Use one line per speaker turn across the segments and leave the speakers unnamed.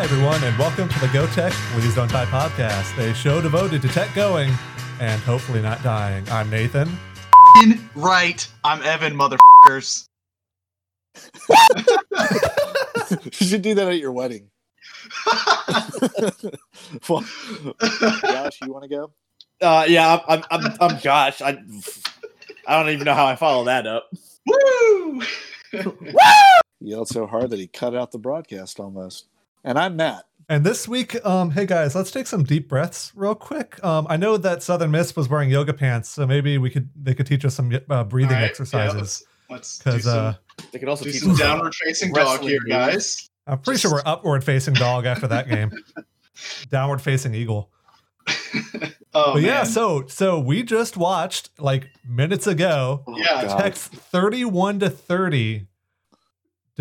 Hi, everyone, and welcome to the Go Tech Please Don't Die podcast, a show devoted to tech going and hopefully not dying. I'm Nathan.
Right, I'm Evan, motherfuckers.
you should do that at your wedding. well, Josh, you want to go?
Uh, yeah, I'm, I'm, I'm Josh. I, I don't even know how I follow that up.
Woo!
He yelled so hard that he cut out the broadcast almost. And I'm Matt.
And this week, um, hey guys, let's take some deep breaths real quick. Um, I know that Southern Miss was wearing yoga pants, so maybe we could they could teach us some uh, breathing
All right, yeah,
exercises
let's, let's do
because
some,
uh,
They could also
do
teach
some
us
downward facing dog here, guys.
I'm pretty sure we're upward facing dog after that game. Downward facing eagle.
Oh,
but yeah,
man.
so so we just watched like minutes ago
Oh,
Yeah,
God.
Tech's 31 to 30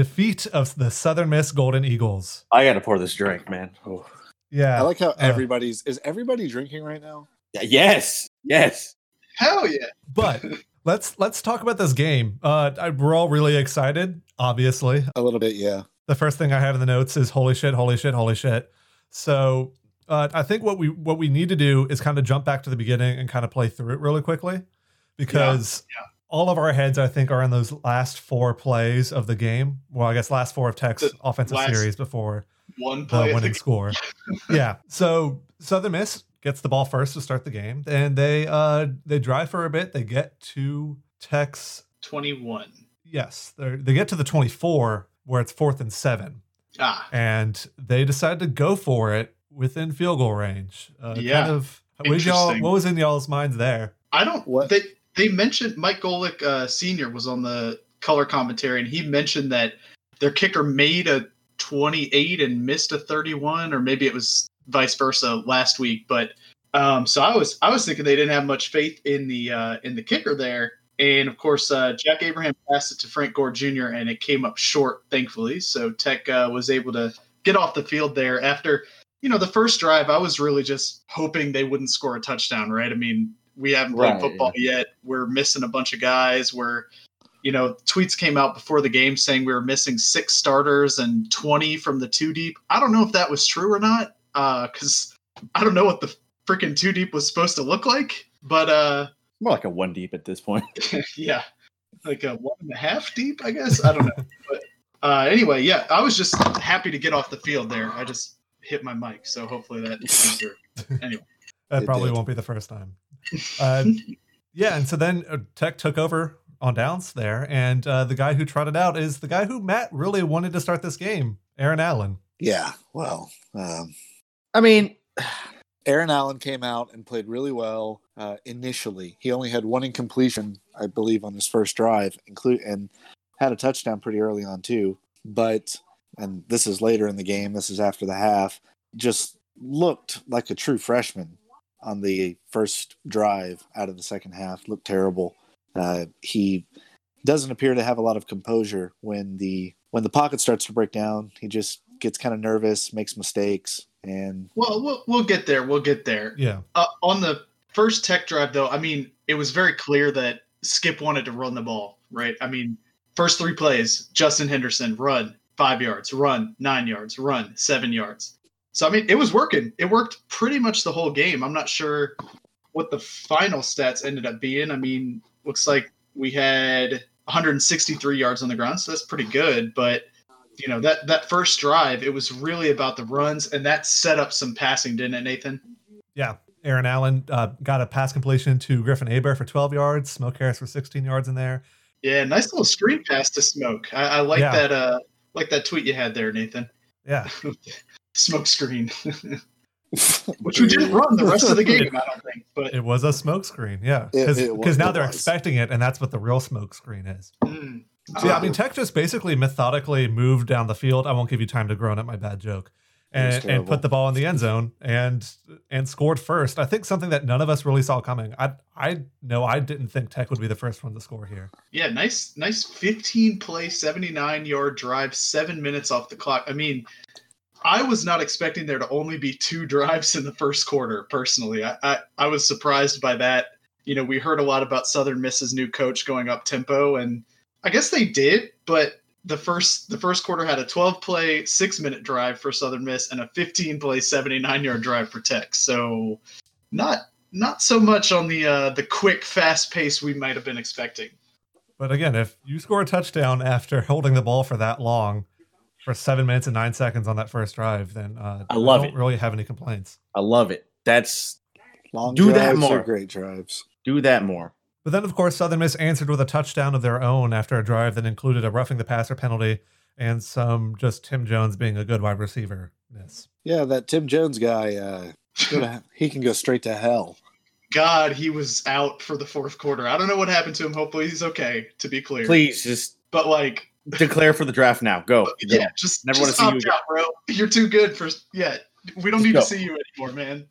defeat of the Southern Miss Golden Eagles.
I gotta pour this drink, man. Oh.
Yeah.
I like how
Uh,
everybody's. Is everybody drinking right now?
Yeah, Yes, yes.
hell yeah.
but let's let's talk about this game. Uh I, we're all really excited, obviously.
A little bit, yeah.
The first thing I have in the notes is holy shit, holy shit, holy shit. So uh, I think what we what we need to do is kind of jump back to the beginning and kind of play through it really quickly because
yeah.
All of our heads I think are in those last four plays of the game. Well, I guess last four of Tech's
The
offensive series before
One
the
play. I
winning
think.
score. yeah. So Southern Miss gets the ball first to start the game, and they uh they drive for a bit. They get to Tech's
21.
yes, they they get to the twenty four where it's fourth and seven,
Ah,
and they decide to go for it within field goal range. Uh,
Yeah.
Kind of. What, was y'all,
Interesting.
what was in y'all's minds there?
I don't.
What?
They they mentioned Mike Golic uh, Senior was on the color commentary, and he mentioned that their kicker made a 28 and missed a 31, or maybe it was vice versa last week. But um, so I was I was thinking they didn't have much faith in the uh, in the kicker there, and of course uh, Jack Abraham passed it to Frank Gore Jr. and it came up short, thankfully. So Tech uh, was able to get off the field there after. You know, the first drive, I was really just hoping they wouldn't score a touchdown, right? I mean, we haven't played
Right,
football yet. We're missing a bunch of guys. We're, you know, tweets came out before the game saying we were missing six starters and 20 from the two deep. I don't know if that was true or not, because I don't know what the freaking two deep was supposed to look like. But uh,
More like a one deep at this point.
yeah, like a one and a half deep, I guess. I don't know. but uh, anyway, yeah, I was just happy to get off the field there. I just hit my mic, so hopefully that came. Anyway.
That
It
probably
did.
won't be the first time. Uh, yeah, and so then uh, Tech took over on downs there, and uh, the guy who trotted out is the guy who Matt really wanted to start this game, Aaron Allen.
Yeah. Well, um,
I mean,
Aaron Allen came out and played really well uh, initially. He only had one incompletion, I believe, on his first drive, include and had a touchdown pretty early on too. But and this is later in the game. This is after the half. Just looked like a true freshman on the first drive out of the second half. Looked terrible. Uh, he doesn't appear to have a lot of composure when the when the pocket starts to break down. He just gets kind of nervous, makes mistakes, and
Well, we'll we'll get there. We'll get there.
Yeah,
Uh, on the first tech drive, though, I mean, it was very clear that Skip wanted to run the ball, right? I mean, first three plays, Justin Henderson, run five yards, run nine yards, run seven yards. So, I mean, it was working. It worked pretty much the whole game. I'm not sure what the final stats ended up being. I mean, looks like we had 163 yards on the ground, so that's pretty good. But you know that that first drive, it was really about the runs, and that set up some passing, didn't it, Nathan?
yeah. Aaron Allen uh, got a pass completion to Griffin Hebert for 12 yards, Smoke Harris for 16 yards in there.
Yeah, nice little screen pass to Smoke. I, I like
Yeah.
that. Uh, like that tweet you had there, Nathan.
Yeah,
Smoke screen, which we didn't run the rest of the game. I don't think. But
it was a smokescreen. Yeah, because now they're
was.
expecting it, and that's what the real smokescreen is.
mm,
So, yeah, I mean, Tech just basically methodically moved down the field. I won't give you time to groan at my bad joke. And, and put the ball in the end zone and and scored first. I think something that none of us really saw coming. I I know I didn't think Tech would be the first one to score here.
yeah, nice, nice 15 play, 79 yard drive, seven minutes off the clock. I mean, I was not expecting there to only be two drives in the first quarter. Personally, I I, I was surprised by that. You know, we heard a lot about Southern Miss's new coach going up tempo, and I guess they did, but the first the first quarter had a 12 play six minute drive for Southern Miss and a 15 play 79 yard drive for Tech. So not not so much on the uh, the quick fast pace we might have been expecting.
But again, if you score a touchdown after holding the ball for that long, for seven minutes and nine seconds on that first drive, then uh,
I love
don't
it.
really have any complaints.
I love it. That's
Long
Do that more.
great drives.
do that more.
But then, of course, Southern Miss answered with a touchdown of their own after a drive that included a roughing the passer penalty and some just Tim Jones being a good wide receiver. Yes.
Yeah, that Tim Jones guy, uh, go to- he can go straight to hell.
God, he was out for the fourth quarter. I don't know what happened to him. Hopefully he's okay. To be clear,
Please just
But like,
declare for the draft now. Go.
yeah, just
Never
just
wanna see you
opt out, bro. You're too good for. Yeah, we don't need
go.
to see you anymore, man.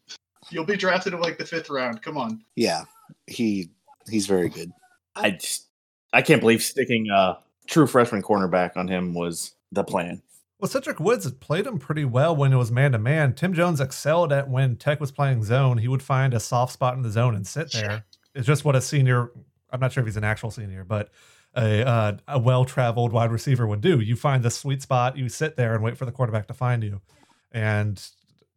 You'll be drafted in like the fifth round. Come on.
Yeah, he he's very good.
I just I can't believe sticking a true freshman cornerback on him was the plan.
Well, Cedric Woods had played him pretty well when it was man to man. Tim Jones excelled at when Tech was playing zone. He would find a soft spot in the zone and sit there. It's just what a senior, I'm not sure if he's an actual senior, but a, uh, a well traveled wide receiver would do. You find the sweet spot, you sit there and wait for the quarterback to find you. And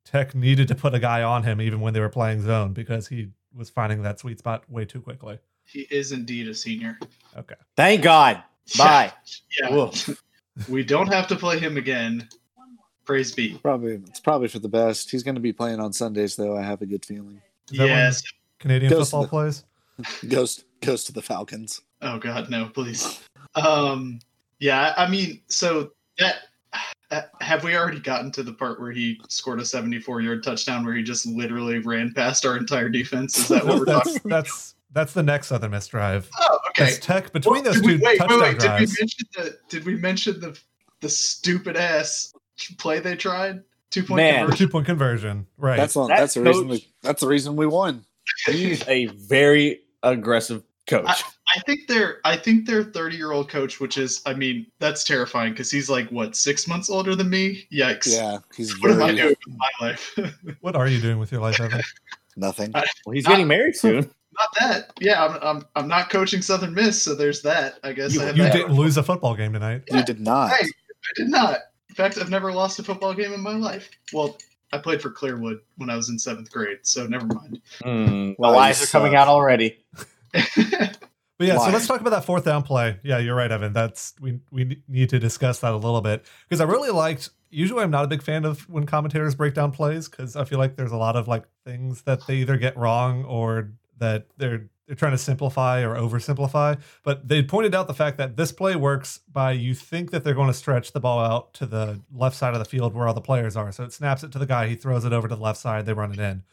Tech needed to put a guy on him even when they were playing zone because he was finding that sweet spot way too quickly.
He is indeed a senior.
Okay.
Thank God. Bye.
Yeah,
Woof.
we don't have to play him again. Praise be.
Probably it's probably for the best. He's going to be playing on Sundays, though. I have a good feeling.
Is that
Yes.
Canadian
Goes
football
the-
plays?
Goes goes to the Falcons.
Oh God, no, please. Um, yeah, I mean, so that uh, have we already gotten to the part where he scored a 74 yard touchdown where he just literally ran past our entire defense? Is that what we're talking?
that's, that's, that's the next Southern Miss drive.
Oh, okay.
Because Tech, between
Well,
those
did we-
two
wait,
touchdown
wait, wait. Did we mention the? Did we mention the the stupid ass play they tried? Two point
Man.
conversion.
two point conversion, right?
That's on,
That
that's the reason. We, that's the reason we won.
He's a very aggressive coach.
I think their I think their 30 year old coach, which is I mean that's terrifying because he's like what six months older than me. Yikes!
Yeah, he's
What am I doing with my life?
what are you doing with your life, Evan?
nothing.
well, he's getting married soon.
not that. Yeah, I'm, I'm I'm not coaching Southern Miss, so there's that. I guess
You-
I
You didn't lose a football game tonight.
You did not.
Hey, I did not. In fact, I've never lost a football game in my life. Well, I played for Clearwood when I was in seventh grade, so never mind.
Hmm.
Wow,
the
you
lies are coming out already.
But yeah, so let's talk about that fourth down play. Yeah, you're right, Evan. That's we we need to discuss that a little bit because I really liked. Usually, I'm not a big fan of when commentators break down plays because I feel like there's a lot of like things that they either get wrong or that they're they're trying to simplify or oversimplify. But they pointed out the fact that this play works by you think that they're going to stretch the ball out to the left side of the field where all the players are. So it snaps it to the guy, he throws it over to the left side, they run it in.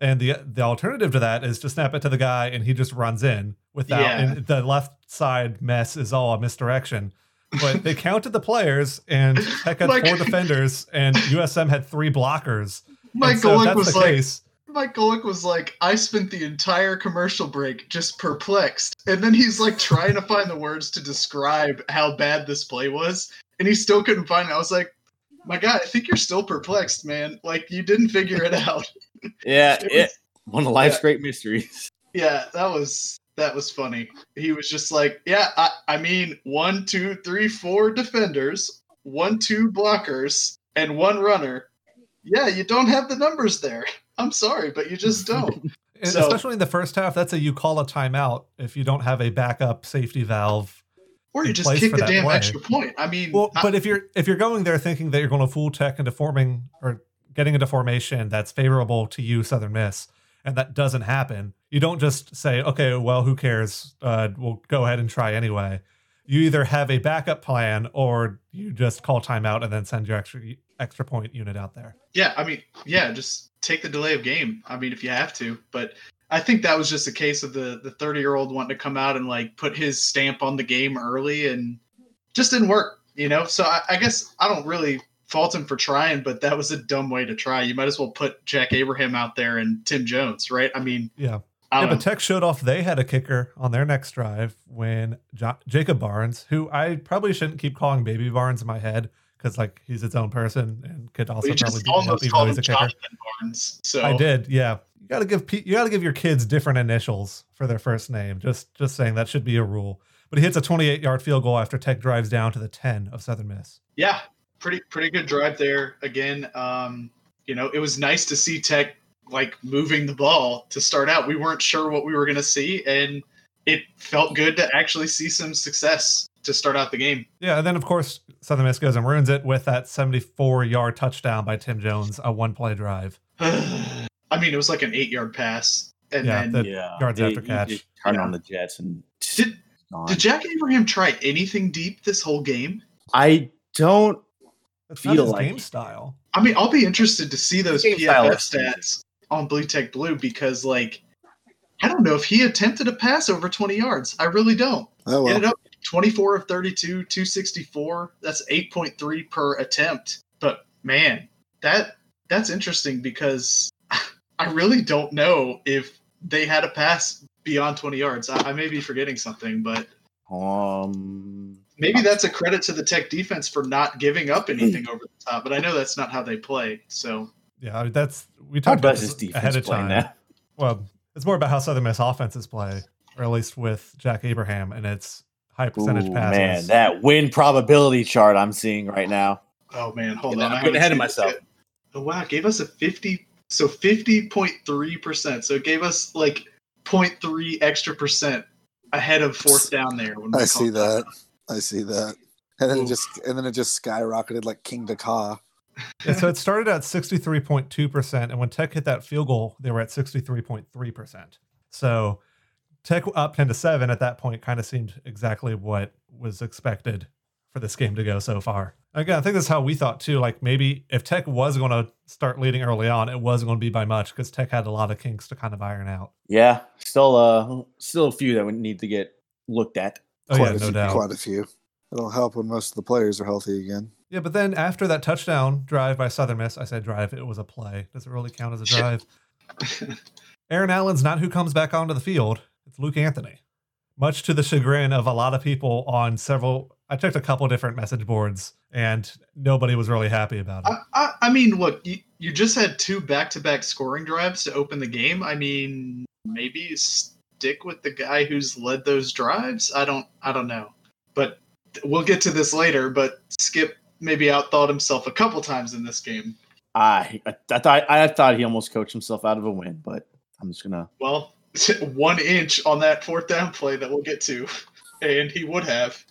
And the the alternative to that is to snap it to the guy and he just runs in without
Yeah.
and the left side mess is all a misdirection. But they counted the players and Tech had
Like-
four defenders and USM had three blockers.
Mike
so Golic
was like,
case.
Mike Golic was like, I spent the entire commercial break just perplexed. And then he's like trying to find the words to describe how bad this play was. And he still couldn't find it. I was like, my God, I think you're still perplexed, man. Like you didn't figure it out.
Yeah,
It
it,
was-
one of life's
yeah.
great mysteries.
yeah, that was that was funny. He was just like, Yeah, I, I mean, one, two, three, four defenders, one, two blockers, and one runner. Yeah, you don't have the numbers there. I'm sorry, but you just don't. So-
Especially in the first half, that's a you call a timeout if you don't have a backup safety valve.
Or you just kick the damn
play.
extra point. I mean,
Well,
I-
but if you're if you're going there thinking that you're going to fool Tech into forming or getting into formation that's favorable to you, Southern Miss, and that doesn't happen, you don't just say, okay, well, who cares? Uh, we'll go ahead and try anyway. You either have a backup plan or you just call timeout and then send your extra extra point unit out there.
yeah, I mean, yeah, just take the delay of game. I mean, if you have to, but I think that was just a case of the the 30 year old wanting to come out and like put his stamp on the game early, and just didn't work. You know, so I, I guess I don't really fault him for trying, but that was a dumb way to try. You might as well put Jack Abraham out there and Tim Jones, right? I mean,
Yeah.
I
Yeah, but
know.
Tech showed off they had a kicker on their next drive when jo- Jacob Barnes, who I probably shouldn't keep calling Baby Barnes in my head because like he's its own person and could also
we
probably
just
beat me up
almost
even
called
he's
him
a kicker.
Jonathan Barnes. So
I did, yeah. You gotta give pe- you gotta give your kids different initials for their first name. Just just saying that should be a rule. but he hits a 28 yard field goal after Tech drives down to the 10 of Southern Miss.
Yeah, pretty pretty good drive there. Again, um, you know, it was nice to see Tech like moving the ball to start out. We weren't sure what we were going to see, and it felt good to actually see some success to start out the game.
Yeah, and then of course Southern Miss goes and ruins it with that 74 yard touchdown by Tim Jones, a one play drive.
I mean, it was like an eight yard pass, and
Yeah,
then
that-
yeah,
yards after
he
catch.
just Turned
Yeah.
on the Jets and
did did Jack Abraham try anything deep this whole game?
I don't.
That's not
Feel
his
like
game style.
I mean, I'll be interested to see those
Game
PFF
is easy.
stats on Bleed Tech Blue because, like, I don't know if he attempted a pass over 20 yards. I really don't.
Oh well.
Ended up 24 of 32, 264. That's 8.3 per attempt. But man, that that's interesting because I really don't know if they had a pass beyond 20 yards. I, I may be forgetting something, but
Um,
maybe that's a credit to the Tech defense for not giving up anything over the top. But I know that's not how they play. So
Yeah, that's we talked about
does
this
this
ahead
defense
of
play
time.
now?
Well, it's more about how Southern Miss offenses play, or at least with Jack Abraham, and it's high percentage
Ooh,
passes.
man, that win probability chart I'm seeing right now.
Oh man, hold
Yeah,
on.
I'm getting ahead of myself.
yet. Oh wow, it gave us a fifty so fifty point three percent. So it gave us like 0.3 extra percent ahead of fourth down there. When we
I see
called
that. I see that. And then it just and then it just skyrocketed like King Dakar.
Yeah, so it started at 63.2%, and when Tech hit that field goal, they were at 63.3%. So Tech up 10 to 7 at that point kind of seemed exactly what was expected for this game to go so far. Again, I think that's how we thought too. Like maybe if Tech was going to start leading early on, it wasn't going to be by much because Tech had a lot of kinks to kind of iron out.
Yeah, still uh, still a few that would need to get looked at.
Oh,
quite
yeah,
a
no
few,
doubt.
Quite a few. It'll help when most of the players are healthy again.
Yeah, but then after that touchdown drive by Southern Miss, I said drive, it was a play. Does it really count as a drive? Aaron Allen's not who comes back onto the field. It's Luke Anthony. Much to the chagrin of a lot of people on several, I checked a couple different message boards and nobody was really happy about it.
I, I, I mean, look, you, you just had two back-to-back scoring drives to open the game. I mean, maybe you stick with the guy who's led those drives. I don't, I don't know, but we'll get to this later. But Skip maybe outthought himself a couple times in this game.
Ah, I I, I thought I thought he almost coached himself out of a win, but I'm just gonna.
Well, one inch on that fourth down play that we'll get to, and he would have.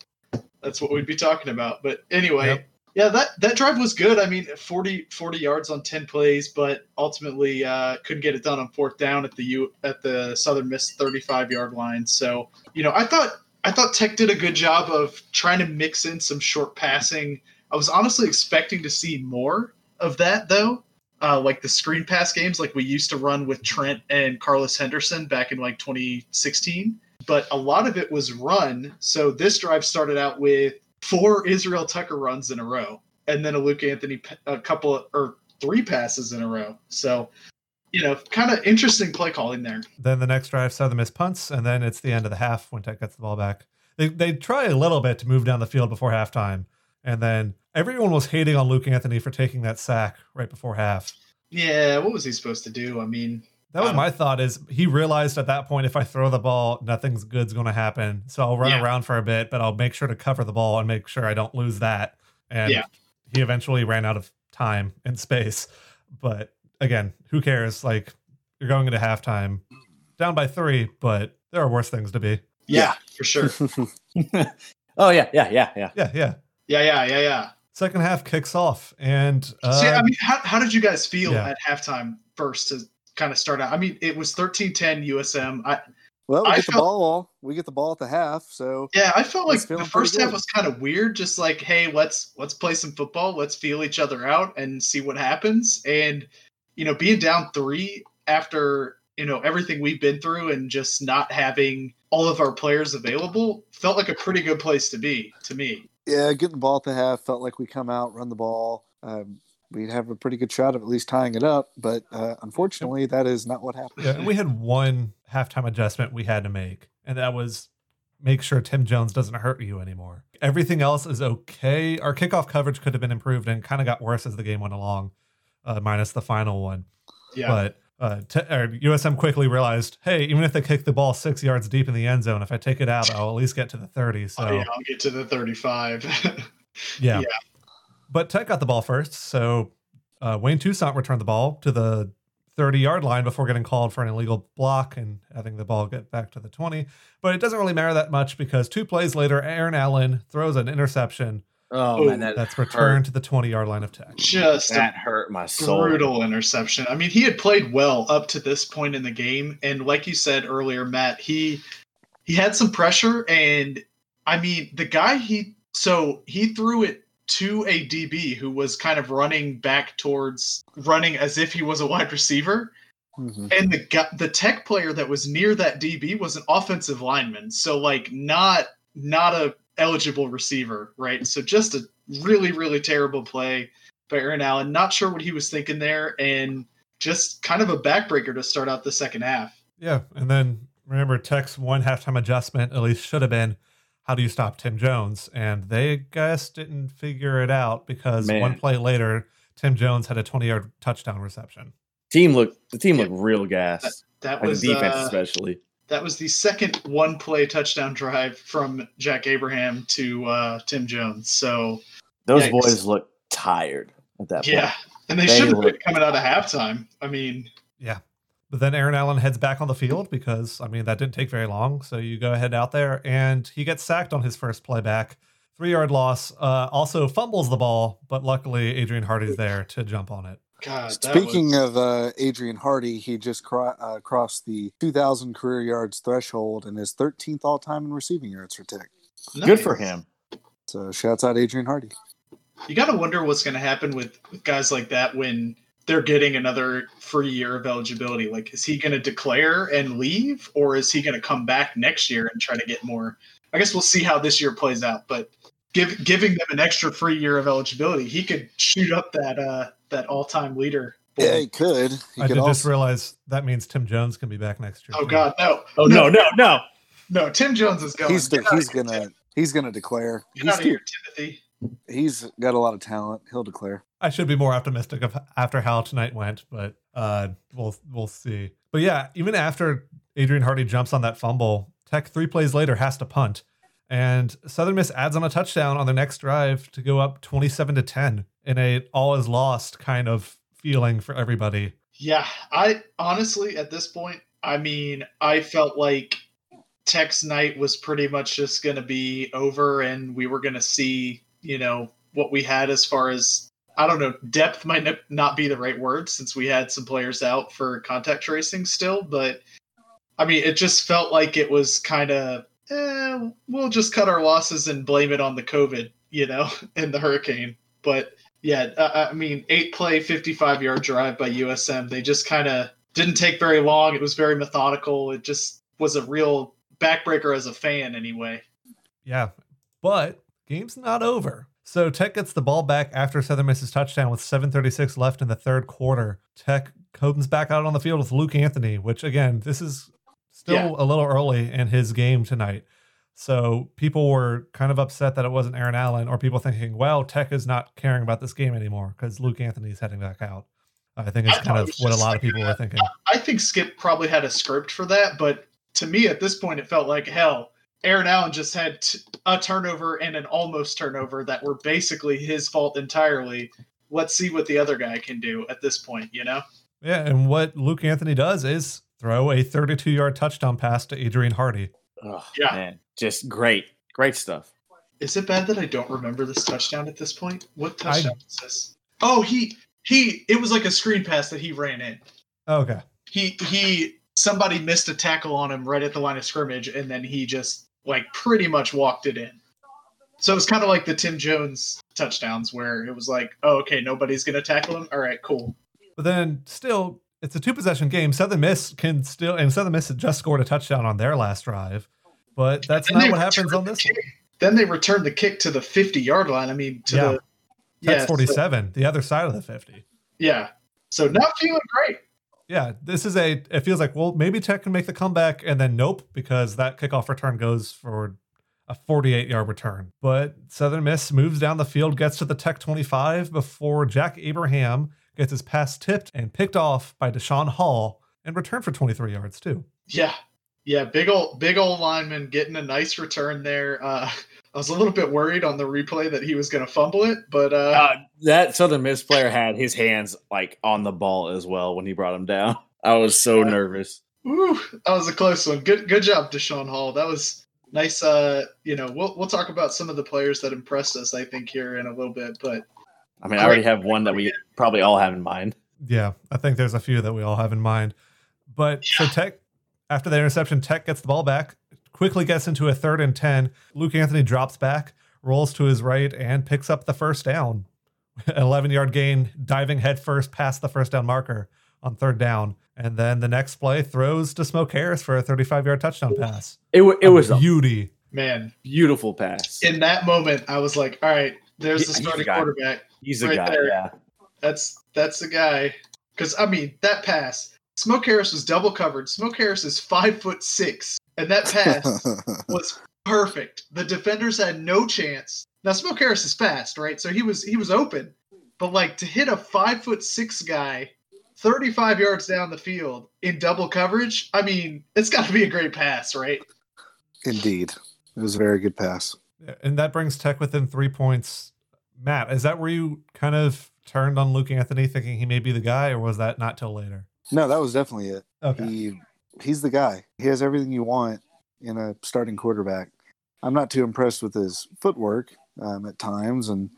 That's what we'd be talking about. But anyway,
Yep.
Yeah, that that drive was good. I mean, 40, 40 yards on ten plays, but ultimately uh, couldn't get it done on fourth down at the U at the Southern Miss thirty five yard line. So you know, I thought I thought Tech did a good job of trying to mix in some short passing. I was honestly expecting to see more of that though uh, like the screen pass games like we used to run with Trent and Carlos Henderson back in like 2016. But a lot of it was run. So this drive started out with four Israel Tucker runs in a row, and then a Luke Anthony, a couple of, or three passes in a row. So, you know, kind of interesting play calling there.
Then the next drive, Southern Miss punts, and then it's the end of the half when Tech gets the ball back. They, they try a little bit to move down the field before halftime, and then everyone was hating on Luke Anthony for taking that sack right before half.
Yeah, what was he supposed to do? I mean,
That was
Um,
my thought. Is he realized at that point if I throw the ball, nothing's good's going to happen. So I'll run
Yeah.
around for a bit, but I'll make sure to cover the ball and make sure I don't lose that. And
Yeah.
he eventually ran out of time and space. But again, who cares? Like you're going into halftime, down by three, but there are worse things to be.
yeah, for sure.
oh yeah, yeah, yeah, yeah.
Yeah, yeah.
Yeah, yeah, yeah, yeah.
Second half kicks off, and uh,
See, I mean, how, how did you guys feel
yeah.
at halftime first to kind of start out? I mean, it was 13-10 USM. I,
Well, we
I
get the ball. We get the ball at the half. So
Yeah, I felt like the first half was kind of weird. Just like, hey, let's let's play some football. Let's feel each other out and see what happens. And you know, being down three after you know everything we've been through and just not having all of our players available felt like a pretty good place to be to me.
yeah, getting the ball at the half felt like we come out, run the ball. Um, we'd have a pretty good shot of at least tying it up, but uh, unfortunately, that is not what happened.
Yeah, and we had one halftime adjustment we had to make, and that was make sure Tim Jones doesn't hurt you anymore. Everything else is okay. Our kickoff coverage could have been improved and kind of got worse as the game went along, uh, minus the final one.
Yeah,
But uh, te- or USM quickly realized, hey, even if they kick the ball six yards deep in the end zone, if I take it out, I'll at least get to the 30. So,
Oh, yeah, I'll get to the 35.
yeah.
Yeah.
But Tech got the ball first. So uh, Wayne Toussaint returned the ball to the 30 yard line before getting called for an illegal block and having the ball get back to the 20. But it doesn't really matter that much because two plays later, Aaron Allen throws an interception
Oh,
Oh,
man, that
that's
hurt.
returned to the 20 yard line of Tech.
Just
That hurt my soul.
brutal interception. I mean, he had played well up to this point in the game, and like you said earlier, Matt, he he had some pressure, and I mean, the guy he so he threw it to a DB who was kind of running back towards running as if he was a wide receiver,
Mhm.
and the the tech player that was near that DB was an offensive lineman, so like not not a eligible receiver, right? So just a really really terrible play by Aaron Allen. Not sure what he was thinking there, and just kind of a backbreaker to start out the second half.
Yeah. And then remember, Tech's one halftime adjustment at least should have been how do you stop Tim Jones? And they, I guess, didn't figure it out because one play later, Tim Jones had a 20 yard touchdown reception.
Team looked the team looked real gas.
That
Like
was
the defense
uh,
especially.
that was the second one play touchdown drive from Jack Abraham to uh, Tim Jones. So
Those
yikes.
boys look tired at that point.
yeah, and they,
They
should have been coming out of halftime. I mean,
Yeah. But then Aaron Allen heads back on the field because, I mean, that didn't take very long. So you go ahead out there and he gets sacked on his first play back. Three yard loss. Uh, also fumbles the ball, but luckily Adrian Hardy's there to jump on it.
God.
Speaking
was-
of uh, Adrian Hardy, he just cro- uh, crossed the 2,000 career yards threshold and is 13th all time in receiving yards for Tech.
Good for him.
So shouts out Adrian Hardy.
You got to wonder what's going to happen with, with guys like that when they're getting another free year of eligibility. Like, is he going to declare and leave, or is he going to come back next year and try to get more? I guess we'll see how this year plays out. But give, giving them an extra free year of eligibility, he could shoot up that uh, that all time leader.
Yeah, he could. He
I
could
did
also,
just realize that means Tim Jones can be back next year.
Oh
too.
God, no!
Oh no, no, no.
no! Tim Jones is going.
he's
Get
he's gonna
Tim.
he's gonna declare.
Get
He's,
out of here, Timothy.
He's got a lot of talent. He'll declare.
I should be more optimistic of after how tonight went, but uh, we'll we'll see. But yeah, even after Adrian Hardy jumps on that fumble, Tech three plays later has to punt, and Southern Miss adds on a touchdown on their next drive to go up twenty seven to ten in a all is lost kind of feeling for everybody.
Yeah, I honestly at this point, I mean, I felt like Tech's night was pretty much just going to be over, and we were going to see, you know, what we had as far as I don't know, depth might not be the right word since we had some players out for contact tracing still, but I mean, it just felt like it was kind of, eh, we'll just cut our losses and blame it on the COVID, you know, and the hurricane. But yeah, I mean, eight play, 55 yard drive by USM. They just kind of didn't take very long. It was very methodical. It just was a real backbreaker as a fan, anyway.
Yeah, but game's not over. So Tech gets the ball back after Southern Miss's touchdown with 7:36 left in the third quarter. Tech comes back out on the field with Luke Anthony, which again, this is still
Yeah.
a little early in his game tonight. So people were kind of upset that it wasn't Aaron Allen, or people thinking, "Well, Tech is not caring about this game anymore because Luke Anthony is heading back out." I think
I
it's
thought
kind of what a lot
like
of people
a-
were thinking.
I think Skip probably had a script for that, but to me at this point, it felt like hell. Aaron Allen just had t- a turnover and an almost turnover that were basically his fault entirely. Let's see what the other guy can do at this point, you know?
Yeah, and what Luke Anthony does is throw a 32-yard touchdown pass to Adrian Hardy.
Oh,
Yeah.
man, just great, great stuff.
Is it bad that I don't remember this touchdown at this point? What
I-
touchdown is this? Oh, he he it was like a screen pass that he ran in.
Oh, okay.
He he somebody missed a tackle on him right at the line of scrimmage and then he just like pretty much walked it in. So it was kind of like the Tim Jones touchdowns where it was like, oh, okay, nobody's gonna tackle him. All right, cool.
But then still, it's a two possession game. Southern Miss can still, and Southern Miss had just scored a touchdown on their last drive. But that's not what happens on this one.
Then they returned the kick to the 50 yard line. I mean, to
Yeah.
the
That's
so-
47, the other side of the 50.
yeah. So not feeling great.
Yeah, this is a, it feels like, well, maybe Tech can make the comeback, and then nope, because that kickoff return goes for a 48 yard return. But Southern Miss moves down the field, gets to the Tech 25 before Jack Abraham gets his pass tipped and picked off by Deshaun Hall and returned for 23 yards too.
Yeah, yeah, big old big old lineman getting a nice return there. Uh, I was a little bit worried on the replay that he was going to fumble it, but uh,
Uh, that Southern Miss player had his hands like on the ball as well when he brought him down. I was so nervous.
whew, that was a close one. Good good job, Deshaun Hall. That was nice. Uh, you know, we'll we'll talk about some of the players that impressed us. I think here in a little bit, but
I mean, I already have one that we probably all have in mind.
Yeah, I think there's a few that we all have in mind. But so Tech, after the interception, Tech gets the ball back, quickly gets into a third and 10. Luke Anthony drops back, rolls to his right, and picks up the first down. 11 yard gain, diving headfirst past the first down marker on third down. And then the next play throws to Smoke Harris for a 35 yard touchdown pass.
It, wa- it was a
beauty.
man,
beautiful pass.
in that moment, I was like, all right, there's the
He's the
starting
guy.
quarterback.
He's the
right
guy.
there.
Yeah.
That's that's the guy. Because I mean, that pass, Smoke Harris was double covered. Smoke Harris is five foot six, and that pass was perfect. The defenders had no chance. Now Smoke Harris is fast, right? So he was he was open, but like to hit a five foot six guy, thirty five yards down the field in double coverage. I mean, it's got to be a great pass, right?
Indeed. It was a very good pass.
And that brings Tech within three points. Matt, is that where you kind of turned on Luke Anthony thinking he may be the guy, or was that not till later?
No, that was definitely it.
Okay.
He he's the guy. He has everything you want in a starting quarterback. I'm not too impressed with his footwork um, at times, and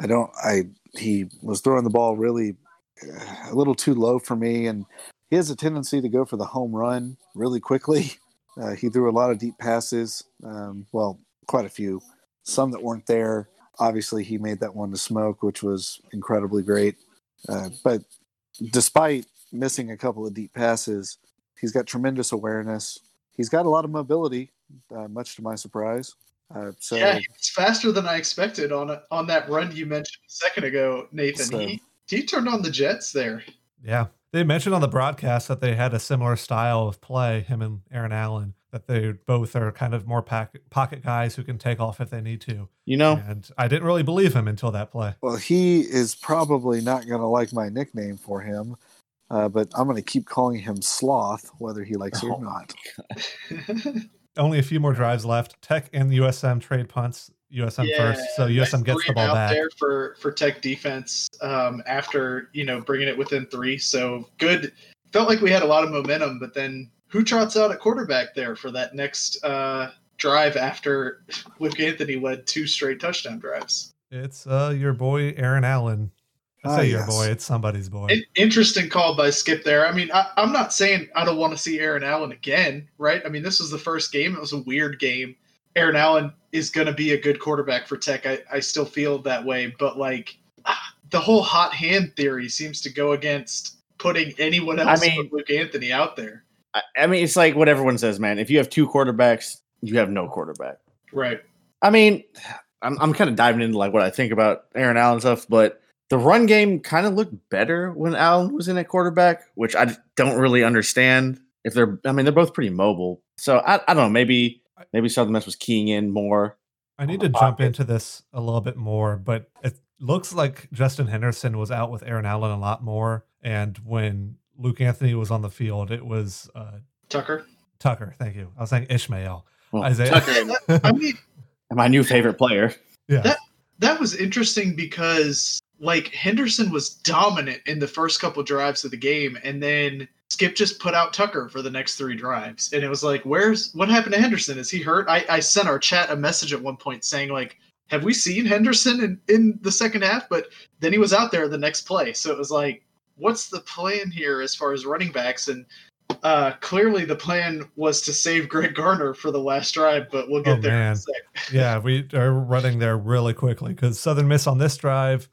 I don't. I he was throwing the ball really uh, a little too low for me, and he has a tendency to go for the home run really quickly. Uh, he threw a lot of deep passes. Um, well, quite a few. Some that weren't there. Obviously, he made that one to smoke, which was incredibly great. Uh, but despite missing a couple of deep passes, he's got tremendous awareness. He's got a lot of mobility, uh, much to my surprise. Uh, so
yeah, it's faster than I expected on a, on that run you mentioned a second ago, Nathan.
So-
he he turned on the Jets there.
Yeah. They mentioned on the broadcast that they had a similar style of play, him and Aaron Allen, that they both are kind of more pack- pocket guys who can take off if they need to.
You know,
And I didn't really believe him until that play.
Well, he is probably not going to like my nickname for him, uh, but I'm going to keep calling him Sloth, whether he likes it
Oh.
or not.
Only a few more drives left. Tech and USM trade punts. USM first. So USM gets the ball
out
back.
there for for Tech defense um, after you know bringing it within three. So good. Felt like we had a lot of momentum, but then who trots out at quarterback there for that next uh, drive after Luke Anthony led two straight touchdown drives?
It's uh, your boy, Aaron Allen. I
Ah,
say your
yes.
boy, it's somebody's boy.
In- interesting call by Skip there. I mean, I, I'm not saying I don't want to see Aaron Allen again, right? I mean, this was the first game. It was a weird game. Aaron Allen is going to be a good quarterback for Tech. I, I still feel that way, but like ah, the whole hot hand theory seems to go against putting anyone else
I
else
mean-
but Luke Anthony out there.
I, I mean, it's like what everyone says, man. If you have two quarterbacks, you have no quarterback.
Right.
I mean, I'm I'm kind of diving into like what I think about Aaron Allen stuff, but the run game kind of looked better when Allen was in at quarterback, which I don't really understand. If they're, I mean, they're both pretty mobile, so I, I don't know. Maybe maybe Southern Miss was keying in more.
I need to jump into this a little bit more, but it looks like Justin Henderson was out with Aaron Allen a lot more. And when Luke Anthony was on the field, it was uh,
Tucker.
Tucker. Thank you. I was saying Ishmael.
Well,
Isaiah.
Tucker,
I mean,
my new favorite player.
yeah.
That- that was interesting because like Henderson was dominant in the first couple drives of the game, and then Skip just put out Tucker for the next three drives, and it was like, where's what happened to Henderson? Is he hurt? I, I sent our chat a message at one point saying like, have we seen Henderson in, in the second half? But then he was out there the next play, so it was like, what's the plan here as far as running backs? And uh, clearly the plan was to save Greg Garner for the last drive, but we'll get
Oh,
there in
man.
a sec.
yeah, we are running there really quickly because Southern Miss on this drive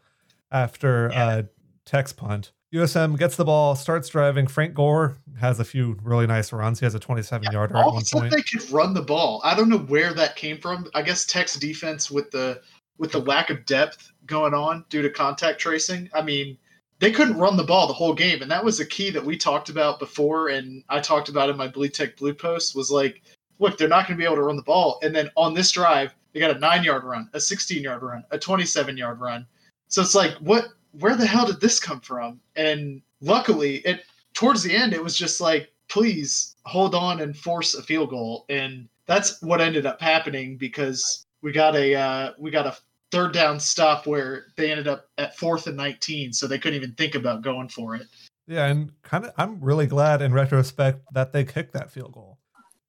after
Yeah.
uh, Tech's punt. USM gets the ball, starts driving. Frank Gore has a few really nice runs. He has a 27 yarder at one
of a sudden
point.
they could run the ball. I don't know where that came from. I guess Tech's defense with the with the lack of depth going on due to contact tracing. I mean, they couldn't run the ball the whole game, and that was a key that we talked about before, and I talked about in my Bleed Tech Blue post was like, look, they're not going to be able to run the ball, and then on this drive they got a nine yard run, a 16 yard run, a 27 yard run. So it's like, what where the hell did this come from? And luckily, it towards the end, it was just like, please hold on and force a field goal, and that's what ended up happening because we got a uh, we got a third down stop where they ended up at fourth and 19, so they couldn't even think about going for it.
Yeah, and kind of, I'm really glad in retrospect that they kicked that field goal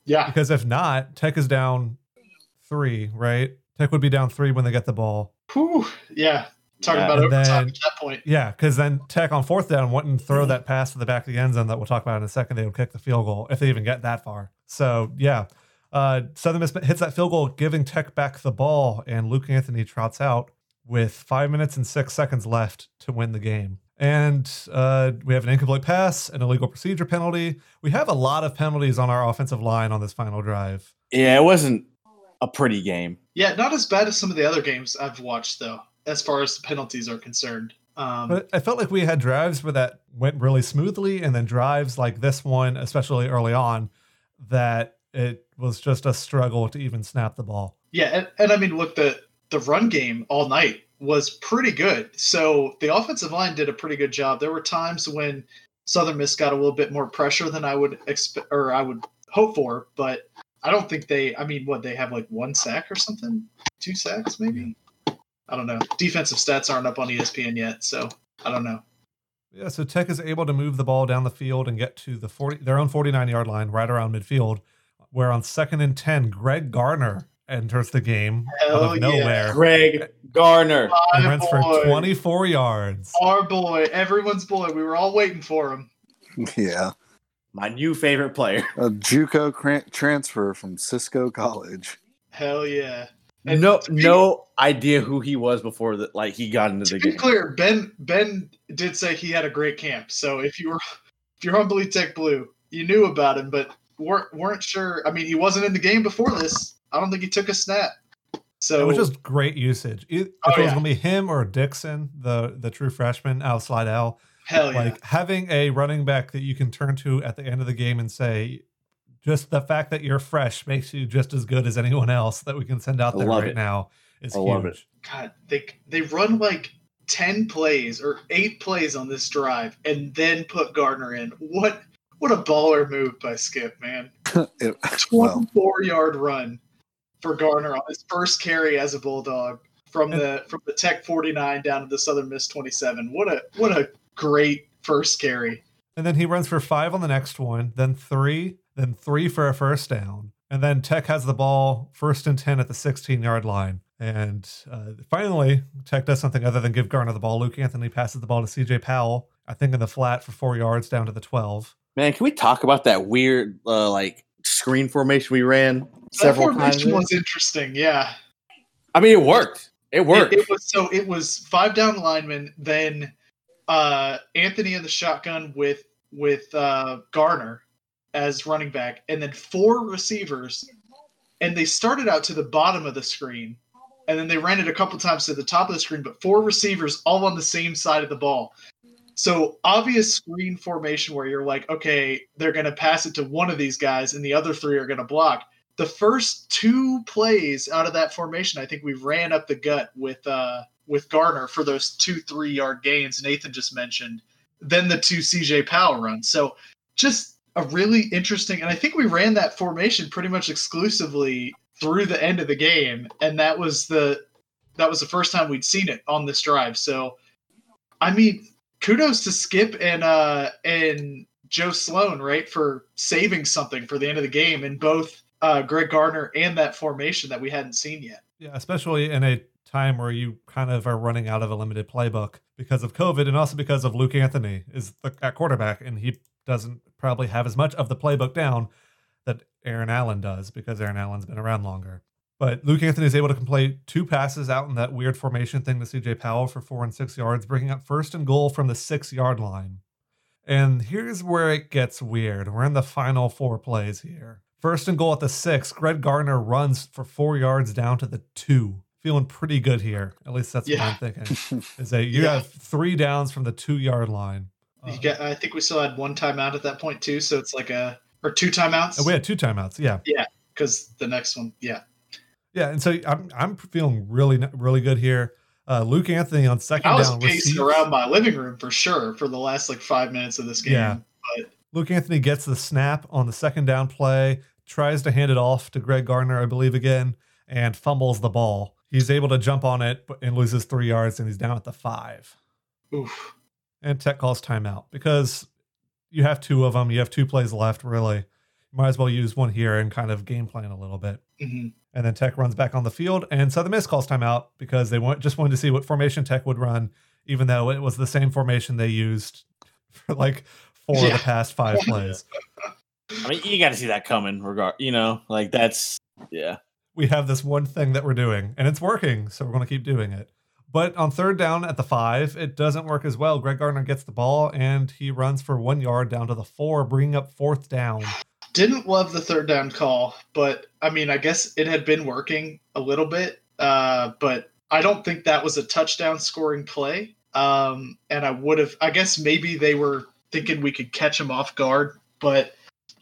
Yeah,
because if not, Tech is down three, right? Tech would be down three when they get the ball.
Whew. yeah. Talking
Yeah,
about
and
overtime
then-
at that point.
Yeah, because then Tech on fourth down wouldn't throw that pass to the back of the end zone that we'll talk about in a second. They would kick the field goal if they even get that far. So yeah, uh, Southern Miss hits that field goal, giving Tech back the ball, and Luke Anthony trots out with five minutes and six seconds left to win the game. And uh, we have an incomplete pass, an illegal procedure penalty. We have a lot of penalties on our offensive line on this final drive.
Yeah, it wasn't a pretty game.
Yeah, not as bad as some of the other games I've watched, though, as far as the penalties are concerned. Um,
But I felt like we had drives where that went really smoothly, and then drives like this one, especially early on, that it was just a struggle to even snap the ball.
Yeah, and, and I mean, look, the the run game all night was pretty good. So the offensive line did a pretty good job. There were times when Southern Miss got a little bit more pressure than I would expect or I would hope for, but I don't think they. I mean, what they have like one sack or something, two sacks maybe. I don't know. Defensive stats aren't up on ESPN yet, so I don't know.
Yeah, so Tech is able to move the ball down the field and get to the 40 their own 49 yard line right around midfield, where on second and 10, Greg Garner enters the game out
Hell
of
yeah.
nowhere
Greg Garner.
and
My
runs for
boy.
24 yards.
Our boy, everyone's boy. We were all waiting for him.
Yeah.
My new favorite player.
A JUCO cran- transfer from Cisco College.
Hell yeah. And
No
be-
no idea who he was before that like he got into
to
the
be
game.
clear, Ben Ben did say he had a great camp. So if you were if you're on Bleed Tech Blue, you knew about him, but weren't weren't sure. I mean, he wasn't in the game before this. I don't think he took a snap. So
It was just great usage. If if
Oh,
it was
yeah.
going to be him or Dixon, the the true freshman, Al Slidell,
hell yeah.
like having a running back that you can turn to at the end of the game and say, just the fact that you're fresh makes you just as good as anyone else that we can send out there
love
right
it.
now is
I
huge.
love it.
God, they they run like ten plays or eight plays on this drive, and then put Garner in. What what a baller move by Skip, man!
It- well,
Twenty four yard run for Gardner on his first carry as a Bulldog from
And-
the from the Tech forty nine down to the Southern Miss twenty seven. What a what a great first carry.
And then he runs for five on the next one, then three, then three for a first down. And then Tech has the ball first and 10 at the 16 yard line. And uh, finally, Tech does something other than give Garner the ball. Luke Anthony passes the ball to CJ Powell, I think in the flat for four yards down to the 12.
Man, can we talk about that weird uh, like screen formation we ran several
that
times?
formation was interesting. Yeah,
I mean, it worked. It worked.
It, it was so it was five down linemen, then uh, Anthony in the shotgun with with uh, Garner as running back, and then four receivers. And they started out to the bottom of the screen, and then they ran it a couple times to the top of the screen, but four receivers all on the same side of the ball. So obvious screen formation where you're like, okay, they're going to pass it to one of these guys, and the other three are going to block the first two plays out of that formation, I think we ran up the gut with uh with Garner for those two three yard gains Nathan just mentioned. Then the two CJ Powell runs. So just a really interesting, and I think we ran that formation pretty much exclusively through the end of the game, and that was the that was the first time we'd seen it on this drive. So, I mean, kudos to Skip and uh and Joe Sloan, right, for saving something for the end of the game in both uh, Greg Garner and that formation that we hadn't seen yet.
Yeah, especially in a time where you kind of are running out of a limited playbook because of COVID and also because of Luke Anthony is the, at quarterback and he doesn't probably have as much of the playbook down that Aaron Allen does because Aaron Allen's been around longer. But Luke Anthony is able to complete two passes out in that weird formation thing to CJ Powell for four and six yards, bringing up first and goal from the six yard line. And here's where it gets weird. We're in the final four plays here. First and goal at the six. Greg Garner runs for four yards down to the two. Feeling pretty good here. At least that's
Yeah.
what I'm thinking. Is that you
Yeah.
have three downs from the two yard line.
You got, I think we still had one timeout at that point too, so it's like a or two timeouts.
we had two timeouts. Yeah.
Yeah, because the next one, yeah,
Yeah, and so I'm I'm feeling really really good here. Uh, Luke Anthony on second
I was
down
pacing
receives-
around my living room for sure for the last like five minutes of this game.
Yeah. Luke Anthony gets the snap on the second down play, tries to hand it off to Greg Garner, I believe, again, and fumbles the ball. He's able to jump on it and loses three yards, and he's down at the five.
Oof.
And Tech calls timeout because you have two of them. You have two plays left, really. You might as well use one here and kind of game plan a little bit.
Mhm.
And then Tech runs back on the field, and Southern Miss calls timeout because they want, just wanted to see what formation Tech would run, even though it was the same formation they used for like four of the past five plays.
I mean, you got to see that coming. Regard, you know, like that's yeah.
we have this one thing that we're doing and it's working so we're going to keep doing it but on third down at the five it doesn't work as well greg garner gets the ball and he runs for one yard down to the four bringing up fourth down
Didn't love the third down call, but I mean, I guess it had been working a little bit. Uh, but I don't think that was a touchdown scoring play. Um, and I would have, I guess maybe they were thinking we could catch him off guard, but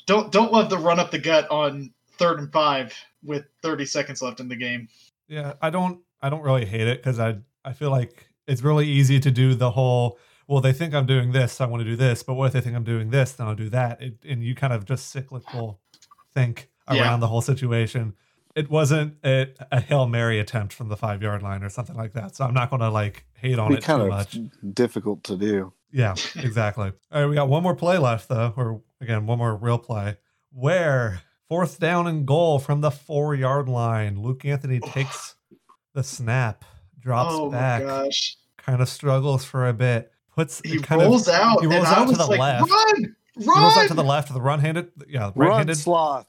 don't don't love the run up the gut on third and five with 30 seconds left in the game.
yeah i don't i don't really hate it because i i feel like it's really easy to do the whole well they think i'm doing this so i want to do this but what if they think i'm doing this then i'll do that it, and you kind of just cyclical think around
Yeah.
the whole situation it wasn't a, a hail mary attempt from the five yard line or something like that so i'm not going to like hate on
Be
it
kind
too
of
much
difficult to do.
Yeah, exactly. All right, we got one more play left though, or again, one more real play where fourth down and goal from the four yard line. Luke Anthony takes the snap, drops
oh
back,
my gosh.
kind of struggles for a bit, puts
He
kind of
rolls out.
he rolls
and I
out to the
like,
left.
Run!
he rolls out to the left of the run handed yeah, right
Run
handed
sloth.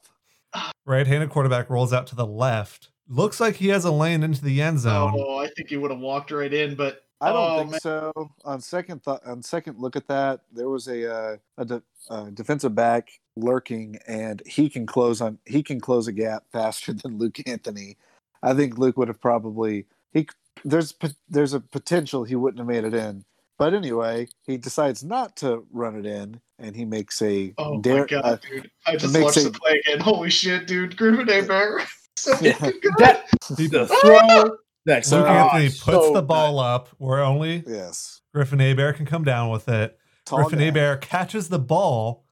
right handed quarterback rolls out to the left. Looks like he has a lane into the end zone.
Oh, I think he would have walked right in, but
I don't
Oh,
think
man.
so. On second thought, on second look at that, there was a uh, a de- uh, defensive back lurking, and he can close on he can close a gap faster than Luke Anthony. I think Luke would have probably he there's there's a potential he wouldn't have made it in. But anyway, he decides not to run it in, and he makes a
oh
dare.
my god,
uh,
dude! I just
makes
watched
a-
the play again. Holy shit, dude! Griffin Hebert. So
Yeah.
That
He-
the throw. That's
Luke
oh,
Anthony puts
so
the
bad.
ball up where only
yes,
Griffin Hebert can come down with it.
tall
Griffin
guy.
Hebert catches the ball,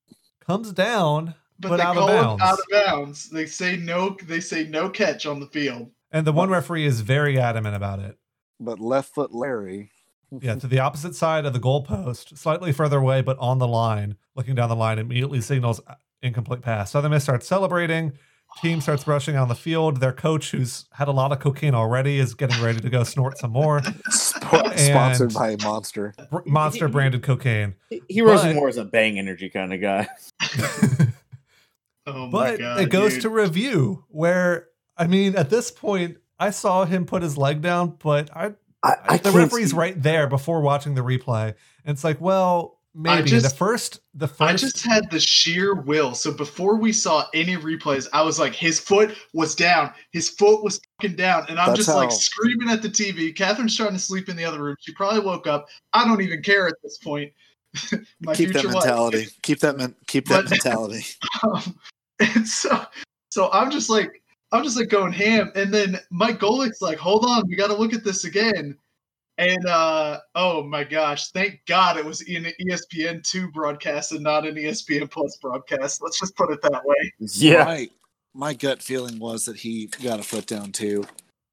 comes down,
but
but
they
out of
call him
bounds.
out of bounds. They say no. They say no catch on the field.
And the one referee is very adamant about it.
but left foot Larry.
Yeah, to the opposite side of the goalpost, slightly further away, but on the line, looking down the line, immediately signals incomplete pass. Southern Miss starts celebrating. Team starts rushing on the field. Their coach, who's had a lot of cocaine already, is getting ready to go snort some more.
Sp- sponsored by Monster.
Br- Monster branded cocaine.
He- He rose more as a bang energy kind of guy.
Oh my
but
god!
it goes
dude.
to review, where I mean, at this point, I saw him put his leg down, but I
I,
the referee's right there before watching the replay. And it's like, well, maybe
just-
the first the first
I just had the sheer will. So before we saw any replays, I was like, his foot was down. His foot was fucking down. And I'm
That's
just like screaming at the TV. Catherine's trying to sleep in the other room. She probably woke up. I don't even care at this point. My
Keep that
future wife.
mentality. Keep that men- keep that
But-
mentality.
Um, and so, so I'm just like, I'm just like going ham. And then Mike Golic's like, hold on, we got to look at this again. And uh, oh my gosh, thank God it was in an ESPN two broadcast and not an ESPN Plus broadcast. Let's just put it that way.
Yeah.
My, my gut feeling was that he got a foot down too.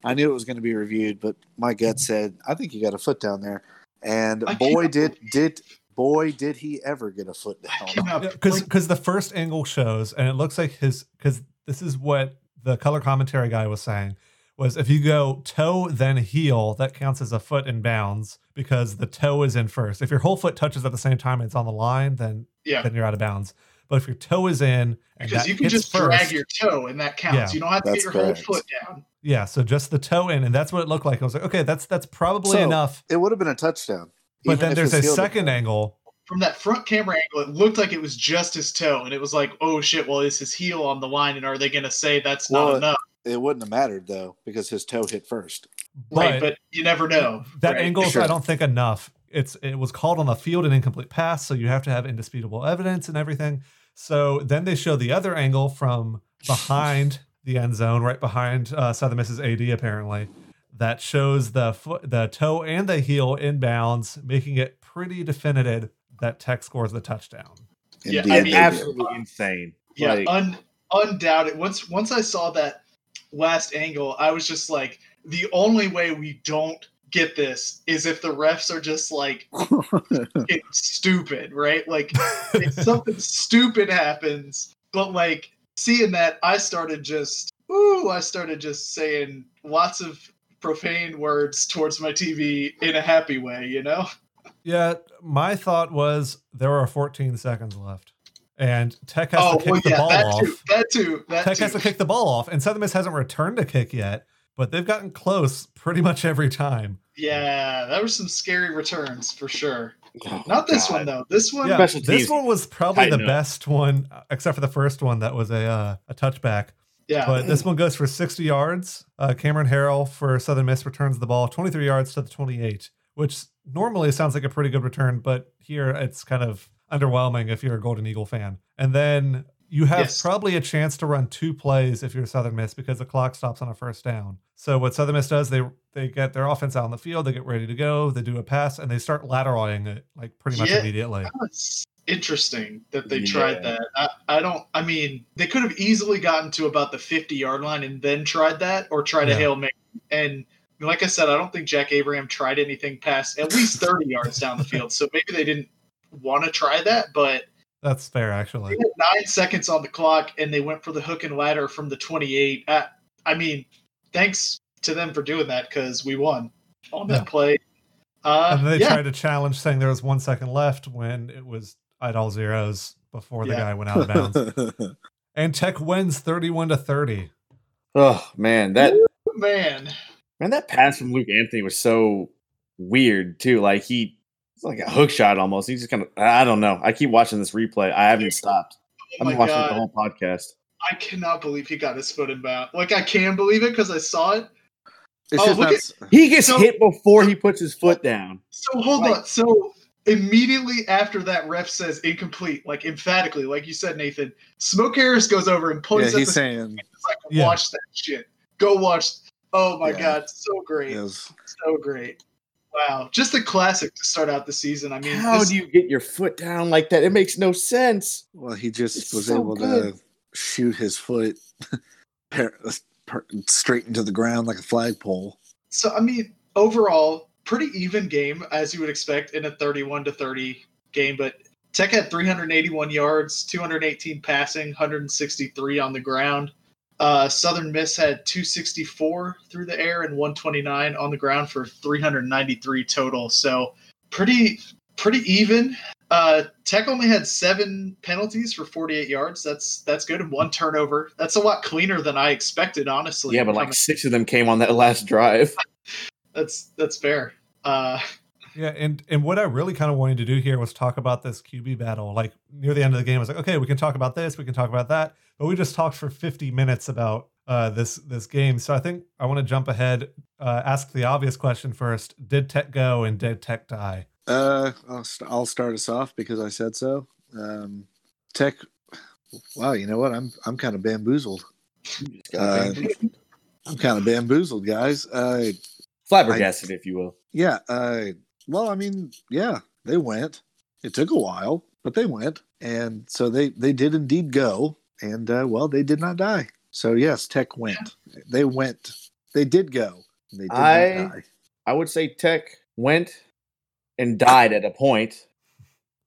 I knew it was going to be reviewed, but my gut said I think he got a foot down there. And
I
boy did did boy did he ever get a foot down.
because because the first angle shows, and it looks like his because this is what the color commentary guy was saying was if you go toe then heel, that counts as a foot in bounds because the toe is in first. If your whole foot touches at the same time and it's on the line, then
yeah,
then you're out of bounds. But if your toe is in and
because you can
hits
just drag your toe and that counts.
Yeah.
you don't have to
That's
get your
correct.
whole foot down.
yeah, so just the toe in, and that's what it looked like. I was like, okay, that's that's probably
So,
enough.
It would have been a touchdown.
But then there's a second angle.
From that front camera angle, it looked like it was just his toe, and it was like, oh shit, well, is his heel on the line, and are they going to say that's not
Well,
enough?
It wouldn't have mattered though because his toe hit first.
right, but you never know.
that
right?
angle is
Sure.
I don't think enough. It's it was called on the field an incomplete pass, so you have to have indisputable evidence and everything. So then they show the other angle from behind the end zone, right behind uh, Southern Miss's AD. Apparently, that shows the foot, the toe and the heel inbounds, making it pretty definitive that Tech scores the touchdown.
Yeah,
Indeed,
I mean-
did.
absolutely insane.
Yeah,
Like,
un, undoubted. Once once I saw that last angle, I was just like, the only way we don't get this is if the refs are just like stupid, right? Like if something stupid happens, but like seeing that, I started just ooh, I started just saying lots of profane words towards my TV in a happy way, you know?
Yeah, my thought was there are 14 seconds left, and Tech has
oh,
to kick
well,
the
yeah,
ball
that
off.
too, that too, that
Tech
too.
has to kick the ball off, and Southern Miss hasn't returned a kick yet, but they've gotten close pretty much every time.
Yeah, that were some scary returns for sure.
oh,
Not this
God.
one though. This one,
Yeah,
Special
this
teams
one was probably the
tighten
best one, uh, except for the first one that was a uh, a touchback.
yeah,
But this one goes for 60 yards. Uh, Cameron Harrell for Southern Miss returns the ball 23 yards to the 28, which normally sounds like a pretty good return, but here it's kind of underwhelming if you're a Golden Eagle fan. And then you have
Yes.
probably a chance to run two plays if you're Southern Miss because the clock stops on a first down. So what Southern Miss does, they they get their offense out on the field, they get ready to go, they do a pass, and they start lateraling it like pretty much
Yeah.
immediately.
It's interesting that they
Yeah.
tried that. I, I don't. I mean, they could have easily gotten to about the 50 yard line and then tried that, or tried a
Yeah.
hail mary. And like I said, I don't think Jack Abraham tried anything past at least 30 yards down the field. So maybe they didn't want to try that, but
That's fair, actually.
nine seconds on the clock and they went for the hook and ladder from the 28. I, I mean, thanks to them for doing that because we won on that
Yeah.
play. Uh,
and they
yeah,
tried to challenge saying there was one second left when it was at all zeros before the
Yeah.
guy went out of bounds. and Tech wins 31 to 30.
Oh man, that
man.
Man, that pass from Luke Anthony was so weird too. Like he, it's like a hook shot almost. He just kind of, I don't know. I keep watching this replay. I haven't stopped.
Oh
I've
my
been watching
God.
the whole podcast.
I cannot believe he got his foot in bounds. Like I can believe it because I saw it.
It's
Oh,
just
look
not,
at-
s-
He gets
So-
hit before he puts his foot down.
So hold
Right.
on. So immediately after that, ref says incomplete, like emphatically, like you said, Nathan. Smoke Harris goes over and
yeah,
points at
he's
the
saying
like,
Yeah.
watch that shit. Go watch. Oh my
Yeah.
god, so great,
it was,
so great. Wow, just a classic to start out the season. I mean,
How
this-
do you get your foot down like that? It makes no sense.
well, he just
It's
was
so
able
good.
to shoot his foot par- par- straight into the ground like a flagpole.
so I mean, overall, pretty even game as you would expect in a 31 to 30 game. But Tech had 381 yards, 218 passing, 163 on the ground. Uh, Southern Miss had 264 through the air and 129 on the ground for 393 total. So pretty pretty even. Uh, Tech only had seven penalties for 48 yards. That's that's good and one turnover. That's a lot cleaner than I expected, honestly.
Yeah, but like six of them came on that last drive.
that's that's fair. Uh,
Yeah, and and what I really kind of wanted to do here was talk about this QB battle. Like near the end of the game, I was like, okay, we can talk about this, we can talk about that, but we just talked for 50 minutes about uh, this this game. So I think I want to jump ahead, uh, ask the obvious question first: Did Tech go and did Tech die?
Uh, I'll, st- I'll start us off because I said so. Um, Tech. Wow, you know what? I'm I'm kind of bamboozled. Uh, I'm kind of bamboozled, guys. Uh,
Flabbergasted, if you will.
yeah. Uh, well, I mean, yeah, they went. It took a while, but they went, and so they they did indeed go, and uh, well, they did not die. So yes, Tech went. They went. They did go. They did
I-
not die.
I would say Tech went and died at a point,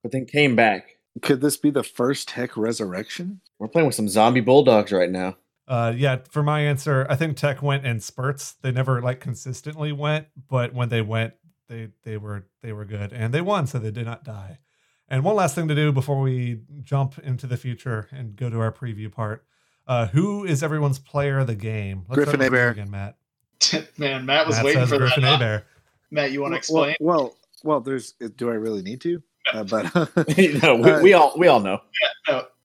but then came back.
Could this be the first Tech resurrection?
We're playing with some zombie bulldogs right now.
Uh, yeah, for my answer, I think Tech went in spurts. They never like consistently went, but when they went, they they were they were good and they won, so they did not die. And one last thing to do before we jump into the future and go to our preview part. Uh, who is everyone's player of the game?
Griffin
start with you
Hebert.
again, Matt.
man, Matt was
Matt
waiting
says
for
Griffin
that.
Hebert.
Matt, you want to explain?
Well, well, well, there's. Do I really need to? Uh, but
no, we,
Uh,
we all we all know.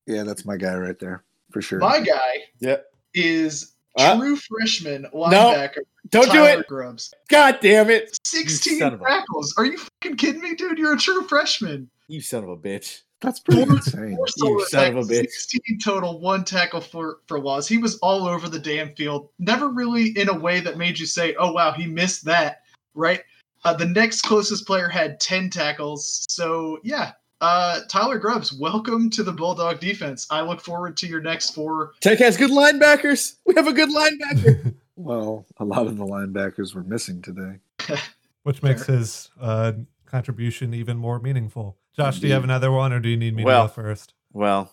yeah, that's my guy right there for sure.
My guy
Yep.
is
Uh,
true freshman linebacker.
Don't do
Tyler
it.
Grubbs.
God damn it.
16
son of a-
tackles. Are you fucking kidding me, dude? You're a true freshman.
You son of a bitch.
That's pretty
Four-
insane.
Four solo
son of a bitch.
16 total, one tackle for, for loss. He was all over the damn field. Never really in a way that made you say, oh, wow, he missed that, right? Uh, the next closest player had 10 tackles. So, yeah, uh, Tyler Grubbs, welcome to the Bulldog defense. I look forward to your next four.
Tech has good linebackers. We have a good linebacker.
Well, a lot of the linebackers were missing today.
Which makes his uh, contribution even more meaningful. Josh, do you have another one, or do you need me
Well,
to go first?
well,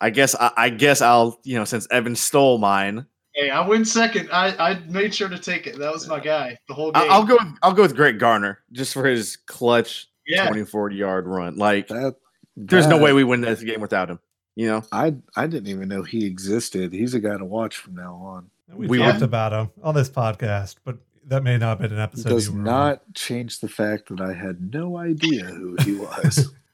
I guess I, I guess I'll you know since Evan stole mine,
Hey, I went second. I, I made sure to take it. That was my guy the whole game.
I, I'll go. With, I'll go with Greg Garner just for his clutch
Yeah.
24 yard run. Like,
That
there's no way we win this game without him. You know,
I I didn't even know he existed. He's a guy to watch from now on.
We,
we
talked
were-
about him on this podcast, but that may not have been an episode.
does
you were on.
not change the fact that I had no idea who he was.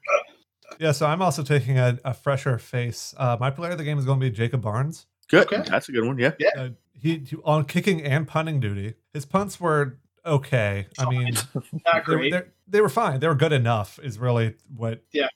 Yeah, so I'm also taking a, a fresher face. Uh, my player of the game is going to be Jacob Barnes.
good.
Okay.
That's a good one. Yeah.
Uh, he, he on kicking and punting duty. His punts were okay. I mean,
Not
they, were-
great.
they, they were fine. They were good enough. Is really what
Yeah.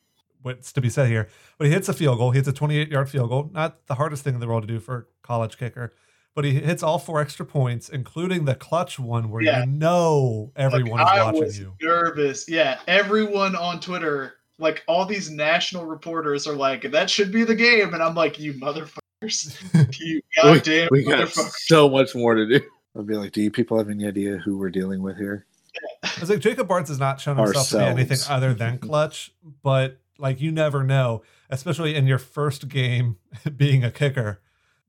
what's to be said here. But he hits a field goal. He hits a 28 yard field goal. Not the hardest thing in the world to do for a college kicker. But he hits all four extra points, including the clutch one where
Yeah.
you know everyone
Like,
is
I
watching
was
you.
Nervous. Yeah. Everyone on Twitter, like all these national reporters are like, that should be the game. And I'm like, you motherfuckers. You goddamn
We got
motherfuckers.
so much more to do.
I'd be like, do you people have any idea who we're dealing with here?
I was like, Jacob Barnes has not shown himself to be anything other than clutch, but like you never know, especially in your first game being a kicker.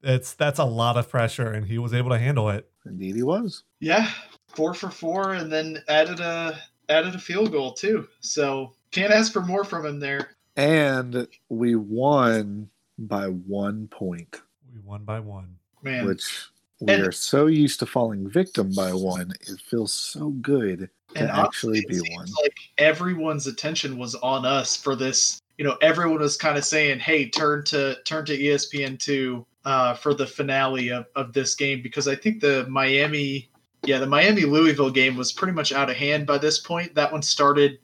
It's that's a lot of pressure, and he was able to handle it.
Indeed, he was.
Yeah. Four for four and then added a added a field goal too. So can't ask for more from him there.
And we won by one point,
We won by one.
Man.
which we
And-
are so used to falling victim by one. It feels so good to
And
actually
honestly,
be one.
Like everyone's attention was on us for this. You know, everyone was kind of saying, "Hey, turn to turn to E ESPN two uh, for the finale of, of this game," because I think the Miami, yeah, the Miami Louisville game was pretty much out of hand by this point. That one started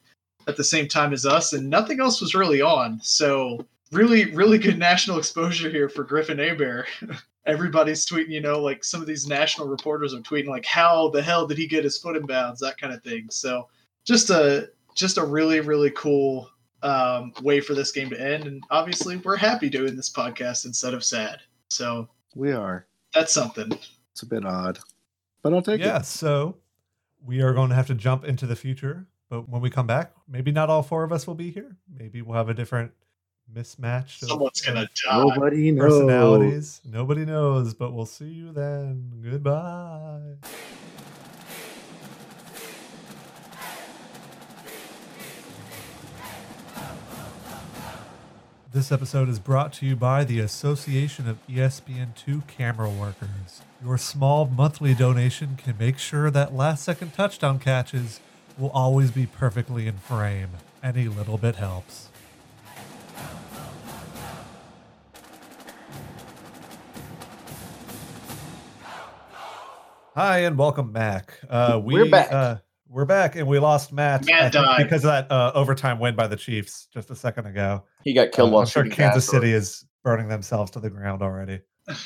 at the same time as us, and nothing else was really on. So really, really good national exposure here for Griffin Hebert. Everybody's tweeting, you know, like some of these national reporters are tweeting, like, "How the hell did he get his foot in bounds?" That kind of thing. So just a just a really really cool um, way for this game to end, and obviously we're happy doing this podcast instead of sad. So
We are.
that's something.
It's a bit odd, but I'll take
Yeah,
it.
Yeah, so we are going to have to jump into the future, but when we come back, maybe not all four of us will be here. Maybe we'll have a different mismatch. of-
Someone's gonna die.
Nobody knows.
personalities. Nobody knows, but we'll see you then. Goodbye. This episode is brought to you by the Association of E ESPN2 Camera Workers. Your small monthly donation can make sure that last second touchdown catches will always be perfectly in frame. Any little bit helps. Hi and welcome back. Uh, we,
We're back.
Uh, we're back, and we lost Matt,
Matt
I think,
died.
because of that uh, overtime win by the Chiefs just a second ago.
He got killed
Uh,
while
I'm sure Kansas
asteroids.
City is burning themselves to the ground already.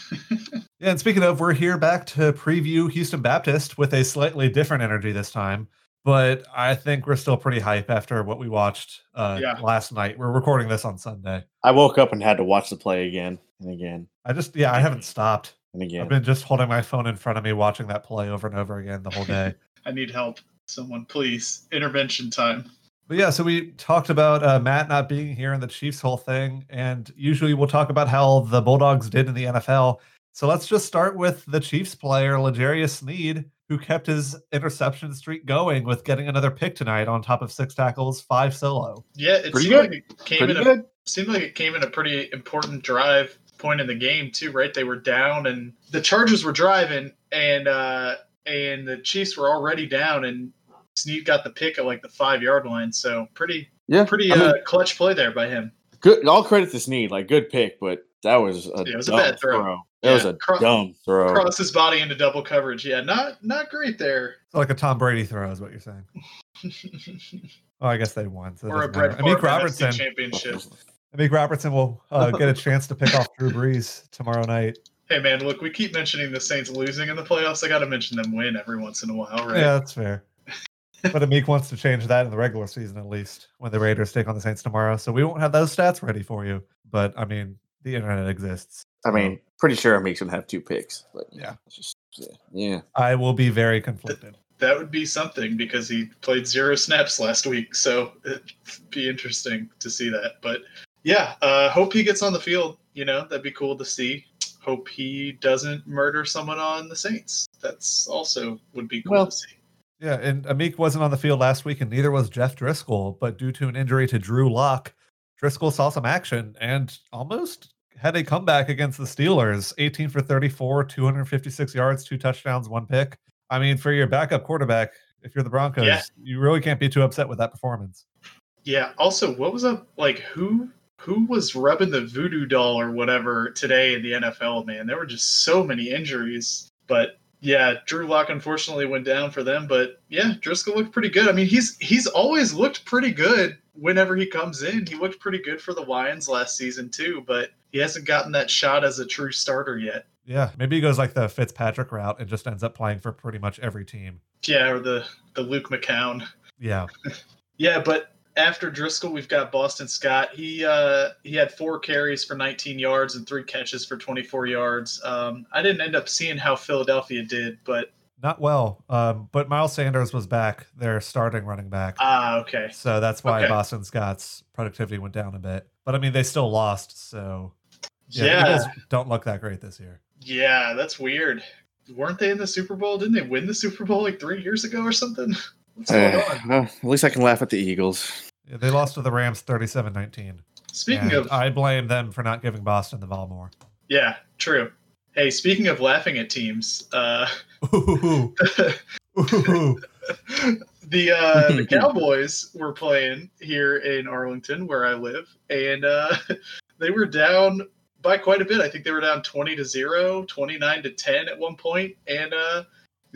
Yeah, and speaking of, we're here back to preview Houston Baptist with a slightly different energy this time. But I think we're still pretty hype after what we watched uh,
Yeah.
last night. We're recording this on Sunday.
I woke up and had to watch the play again and again
I just, yeah, I haven't stopped.
And
I've been just holding my phone in front of me, watching that play over and over again the whole day.
I need help. Someone, please. Intervention time.
But yeah, so we talked about uh, Matt not being here and the Chiefs' whole thing, and usually we'll talk about how the Bulldogs did in the NFL. So let's just start with the Chiefs player, L'Jarius Sneed, who kept his interception streak going with getting another pick tonight on top of six tackles, five solo.
Yeah, it
Pretty
seemed
good.
like it came
Pretty
in a seemed like it came in a pretty important drive point in the game too, right? They were down and the Chargers were driving and uh and the Chiefs were already down and Sneed got the pick at like the five yard line. So pretty
Yeah,
pretty
I mean,
uh clutch play there by him.
good. All credit to Sneed, like good pick, but that was a,
Yeah, it was a
dumb
bad throw.
That was a
cro-
dumb throw.
Cross his body into double coverage. Yeah, not not great there.
So like a Tom Brady throw is what you're saying. Oh, I guess they won. So it
or a Brett
matter. I mean,
Favre
Robertson.
championship.
Amik Robertson will uh, get a chance to pick off Drew Brees tomorrow night.
Hey man, look, we keep mentioning the Saints losing in the playoffs. I got to mention them win every once in a while, right?
Yeah, that's fair. but Amik wants to change that in the regular season at least when the Raiders take on the Saints tomorrow. So we won't have those stats ready for you. But I mean, the internet exists.
I mean, pretty sure Amik's gonna have two picks, but
Yeah.
just yeah, yeah.
I will be very conflicted.
That would be something because he played zero snaps last week, so it'd be interesting to see that. But yeah, uh, hope he gets on the field. You know, that'd be cool to see. Hope he doesn't murder someone on the Saints. That's also would be cool
Well,
to see.
Yeah, and Amik wasn't on the field last week, and neither was Jeff Driskel. But due to an injury to Drew Lock, Driskel saw some action and almost had a comeback against the Steelers 18 for 34, 256 yards, two touchdowns, one pick. I mean, for your backup quarterback, if you're the Broncos,
Yeah.
you really can't be too upset with that performance.
Yeah. Also, what was up? Like, who who was rubbing the voodoo doll or whatever today in the NFL? Man, there were just so many injuries. But yeah, Drew Lock unfortunately went down for them. But yeah, Driskel looked pretty good. I mean, he's he's always looked pretty good whenever he comes in. He looked pretty good for the Lions last season too, but he hasn't gotten that shot as a true starter yet.
Yeah, maybe he goes like the Fitzpatrick route and just ends up playing for pretty much every team.
Yeah, or the the Luke McCown.
Yeah,
Yeah, but after Driskel, we've got Boston Scott. He uh, he had four carries for 19 yards and three catches for 24 yards. Um, I didn't end up seeing how Philadelphia did, but
not well. Um, but Miles Sanders was back, their starting running back.
ah, okay.
So that's why
Okay.
Boston Scott's productivity went down a bit. But I mean, they still lost. So yeah,
Yeah,
Eagles don't look that great this year.
yeah, that's weird. Weren't they in the Super Bowl? Didn't they win the Super Bowl like three years ago or something? What's going
Uh,
on?
well, at least I can laugh at the Eagles.
Yeah, they lost to the Rams 37 19.
Speaking of,
I blame them for not giving Boston the ball more.
yeah, true. Hey, speaking of laughing at teams, uh,
Ooh, ooh,
the uh, the Cowboys were playing here in Arlington, where I live, and uh, they were down by quite a bit. I think they were down 20 to 0, 29 to 10 at one point, and uh,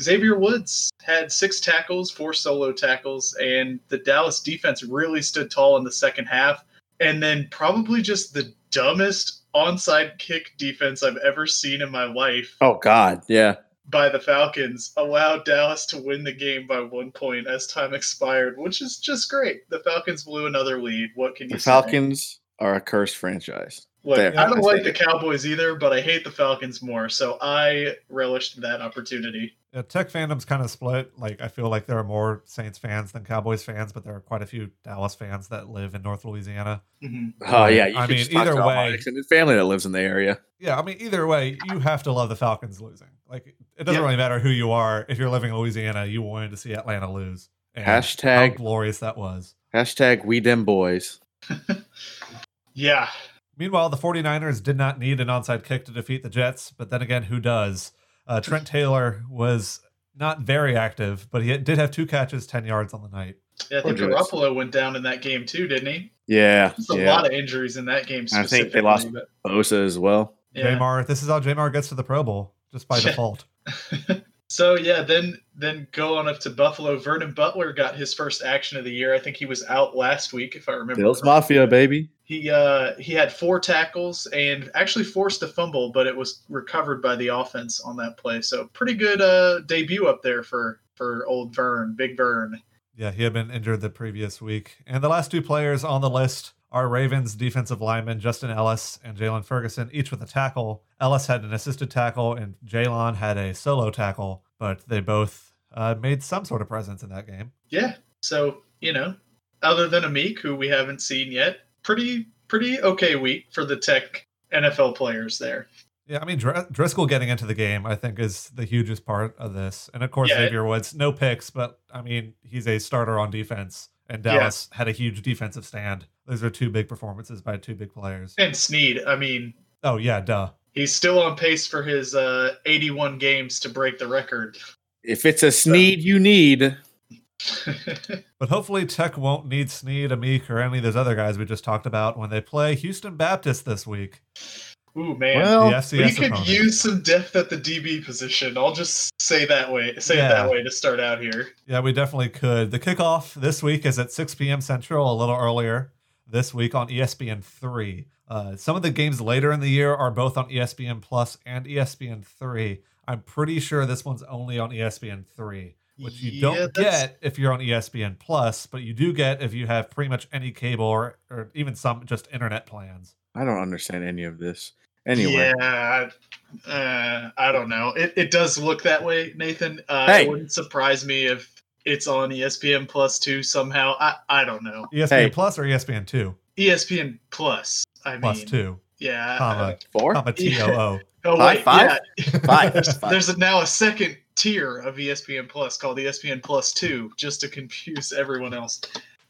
Xavier Woods had six tackles, four solo tackles, and the Dallas defense really stood tall in the second half. And then probably just the dumbest onside kick defense I've ever seen in my life
Oh God, yeah.
by the Falcons allowed Dallas to win the game by one point as time expired, which is just great. The Falcons blew another lead. What can you say?
The
say?
Falcons are a cursed franchise.
Look,
There.
I don't
I
like the Cowboys either, but I hate the Falcons more. So I relished that opportunity.
Yeah, Tech fandom's kind of split. Like, I feel like there are more Saints fans than Cowboys fans, but there are quite a few Dallas fans that live in North Louisiana.
Mhm.
Oh yeah, you
I
could
mean,
just talk
either
to
way-
extended family that lives in the area.
Yeah, I mean, either way, you have to love the Falcons losing. Like, it doesn't
Yeah.
really matter who you are. If you're living in Louisiana, you wanted to see Atlanta lose. And how
Hashtag
glorious that was.
hashtag we dem boys.
Yeah.
Meanwhile, the 49ers did not need an onside kick to defeat the Jets, but then again, who does? Uh, Trent Taylor was not very active, but he did have two catches, 10 yards on the night.
Yeah, I think
Poor Jets.
Garoppolo went down in that game too, didn't he?
Yeah,
There's a
yeah.
lot of injuries in that game.
I think they lost-
specifically,
Bosa as well.
but- yeah.
Jamar, this is how Jamar gets to the Pro Bowl, just by
Yeah.
default.
So yeah, then then go on up to Buffalo. Vernon Butler got his first action of the year. I think he was out last week, if I remember.
Bills
correctly.
Mafia, baby.
He uh, he had four tackles and actually forced a fumble, but it was recovered by the offense on that play. So pretty good uh, debut up there for for old Vern, Big Vern.
Yeah, he had been injured the previous week. And the last two players on the list are Ravens defensive linemen Justin Ellis and Jaylon Ferguson, each with a tackle. Ellis had an assisted tackle, and Jaylon had a solo tackle, but they both uh, made some sort of presence in that game.
Yeah. So you know, other than Amik, who we haven't seen yet, pretty pretty okay week for the Tech NFL players there.
Yeah, I mean, Dr- Driskel getting into the game, I think, is the hugest part of this. And of course,
Yeah.
Xavier Woods, no picks, but I mean, he's a starter on defense, and
Yeah.
Dallas had a huge defensive stand. Those are two big performances by two big players.
And Sneed, I mean,
Oh, yeah, duh.
he's still on pace for his uh, 81 games to break the record.
If it's a sneed you need,
But hopefully, Tech won't need Sneed, Amik, or any of those other guys we just talked about when they play Houston Baptist this week.
Ooh man,
well,
the
we could
opponent.
use some depth at the DB position. I'll just say that way, say it that way to start out here.
Yeah, we definitely could. The kickoff this week is at 6 p.m. Central, a little earlier. This week on ESPN three. Uh, some of the games later in the year are both on ESPN Plus and ESPN three. I'm pretty sure this one's only on ESPN three, which you
Yeah,
don't
that's-
get if you're on ESPN Plus, but you do get if you have pretty much any cable or, or even some just internet plans.
I don't understand any of this. Anyway,
Yeah, uh, I don't know. It it does look that way, Nathan. Uh,
Hey.
It wouldn't surprise me if it's on ESPN Plus too somehow. I I don't know.
ESPN
Hey.
Plus or ESPN two
ESPN Plus. I
plus
mean,
two,
yeah.
comma
four,
comma T O O.
Oh
Five,
wait,
five?
yeah.
five,
There's,
five.
there's a, now a second tier of ESPN Plus called ESPN Plus Two, just to confuse everyone else.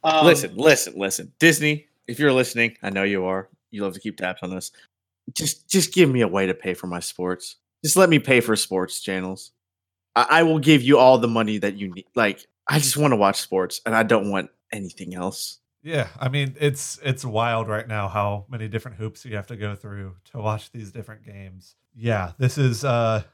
Um,
listen, listen, listen. Disney, if you're listening, I know you are. You love to keep tabs on this. Just, just give me a way to pay for my sports. Just let me pay for sports channels. I, I will give you all the money that you need. Like, I just want to watch sports, and I don't want anything else.
Yeah, I mean it's it's wild right now how many different hoops you have to go through to watch these different games. Yeah, this is uh,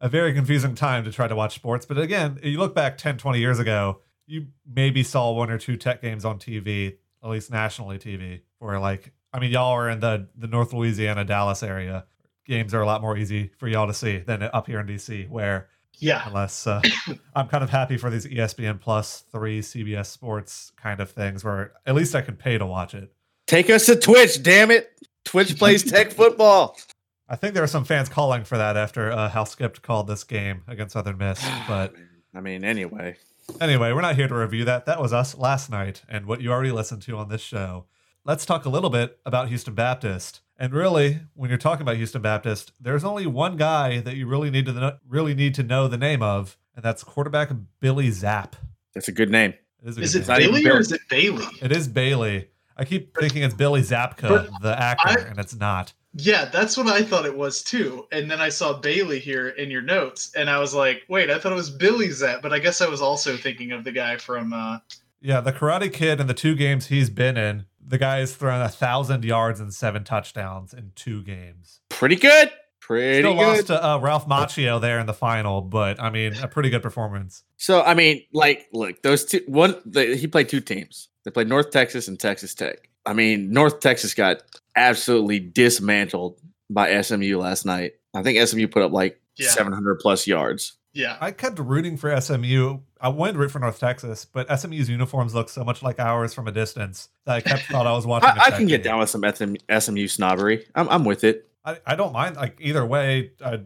a very confusing time to try to watch sports, but again, you look back 10, 20 years ago, you maybe saw one or two tech games on TV, at least nationally TV, where like I mean y'all are in the the North Louisiana Dallas area. Games are a lot more easy for y'all to see than up here in DC where
yeah,
unless uh, I'm kind of happy for these ESPN Plus, three CBS Sports kind of things where at least I can pay to watch it.
Take us to Twitch, damn it! Twitch plays tech football.
I think there are some fans calling for that after uh, how Skipped called this game against Southern Miss. But
I mean, anyway,
anyway, we're not here to review that. That was us last night and what you already listened to on this show. Let's talk a little bit about Houston Baptist. And really, when you're talking about Houston Baptist, there's only one guy that you really need to know, really need to know the name of, and that's quarterback Billy Zapp.
that's a good name.
It is, a
is
good
it
name.
not even
Bailey or is it Bailey?
It is Bailey. I keep thinking it's Billy Zabka,
But
the actor,
I-
and it's not.
Yeah, that's what I thought it was too. And then I saw Bailey here in your notes, and I was like, wait, I thought it was Billy Zap, but I guess I was also thinking of the guy from. Uh,
Yeah, the Karate Kid and the two games he's been in, the guy has thrown a thousand yards and seven touchdowns in two games.
Pretty good. Pretty
Still
good.
lost to uh, Ralph Macchio there in the final, but I mean, a pretty good performance.
So I mean, like, look, those two. One, the, he played two teams. They played North Texas and Texas Tech. I mean, North Texas got absolutely dismantled by SMU last night. I think SMU put up like
Yeah.
700 plus yards.
Yeah,
I kept rooting for SMU. I wanted to root for North Texas, but SMU's uniforms look so much like ours from a distance that I kept thought I was watching. a
I, can get down with some SM, SMU snobbery. I'm, I'm with it.
I, I don't mind like either way. Uh,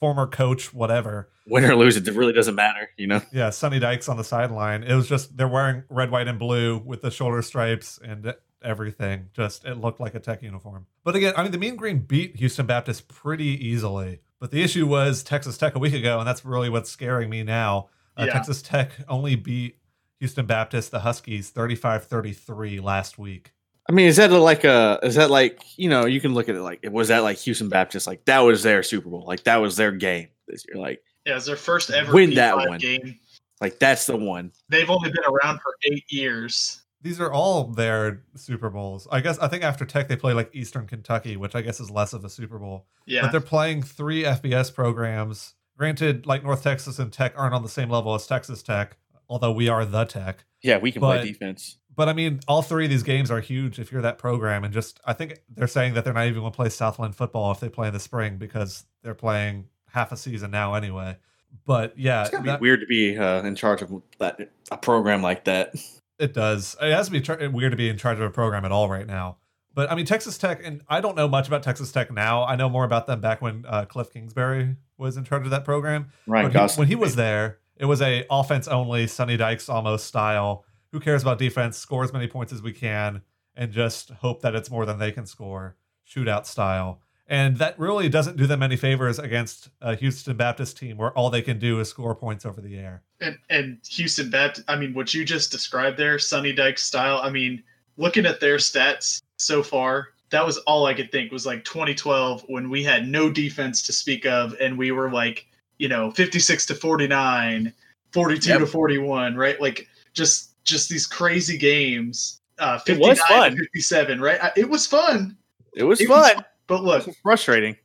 former coach, whatever.
Win or lose, it really doesn't matter. You know.
Yeah, Sonny Dykes on the sideline. It was just they're wearing red, white, and blue with the shoulder stripes and everything. Just it looked like a tech uniform. But again, I mean the Mean Green beat Houston Baptist pretty easily. But the issue was Texas Tech a week ago, and that's really what's scaring me now. Uh,
Yeah.
Texas Tech only beat Houston Baptist, the Huskies, 35-33 last week.
I mean, is that like a? Is that like you know? You can look at it like was that like Houston Baptist? Like that was their Super Bowl. Like that was their game this year. Like
yeah, it's their first ever
Win that
P5
one.
game.
like that's the one.
They've only been around for eight years.
These are all their Super Bowls. I guess I think after Tech they play like Eastern Kentucky, which I guess is less of a Super Bowl.
Yeah,
but they're playing three FBS programs. Granted, like North Texas and Tech aren't on the same level as Texas Tech, although we are the Tech.
Yeah, we can
But-
play defense.
But I mean, all three of these games are huge if you're that program. And just, I think they're saying that they're not even going to play Southland football if they play in the spring because they're playing half a season now anyway. But yeah,
It's gotta
that-
be weird to be uh, in charge of that a program like that.
It does. It has to be tr- weird to be in charge of a program at all right now. But I mean, Texas Tech, and I don't know much about Texas Tech now. I know more about them back when uh, Cliff Kingsbury was in charge of that program.
Right.
when he, when he was there, it was a offense only, Sonny Dykes almost style. Who cares about defense? Score as many points as we can, and just hope that it's more than they can score. Shootout style, and that really doesn't do them any favors against a Houston Baptist team where all they can do is score points over the air.
and and Houston Baptist. I mean, what you just described there, Sonny Dykes style. I mean, looking at their stats so far, that was all I could think was like 2012 when we had no defense to speak of, and we were like, you know, 56 to 49, 42
Yep.
to 41, right? Like just just these crazy games. Uh,
It was fun.
57, right? I- It was fun.
It was
It was-
fun.
But look,
It's frustrating.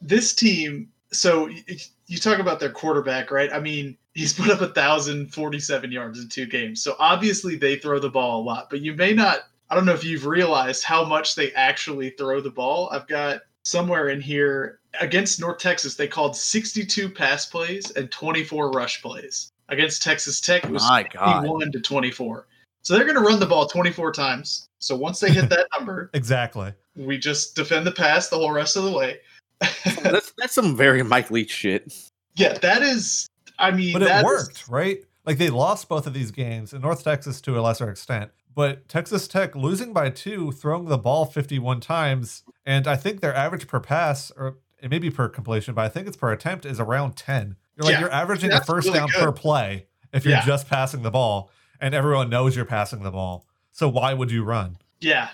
this team so y- y- you talk about their quarterback right i mean he's put up a thousand forty-seven yards in two games so obviously they throw the ball a lot but you may not I don't know if you've realized how much they actually throw the ball. I've got somewhere in here against North Texas, they called 62 pass plays and 24 rush plays. Against Texas Tech, it was
My God.
51 to 24. So they're going to run the ball 24 times. So once they hit that number,
Exactly.
We just defend the pass the whole rest of the way.
That's that's some very Mike Leach shit.
yeah, that is. I mean,
But it
that is-
worked, right? Like they lost both of these games, and North Texas to a lesser extent. But Texas Tech losing by two, throwing the ball 51 times, and I think their average per pass, or it may be per completion, but I think it's per attempt, is around 10. You're like
Yeah,
you're averaging a first
really
down
good.
per play if you're
Yeah.
just passing the ball, and everyone knows you're passing the ball. So why would you run?
Yeah.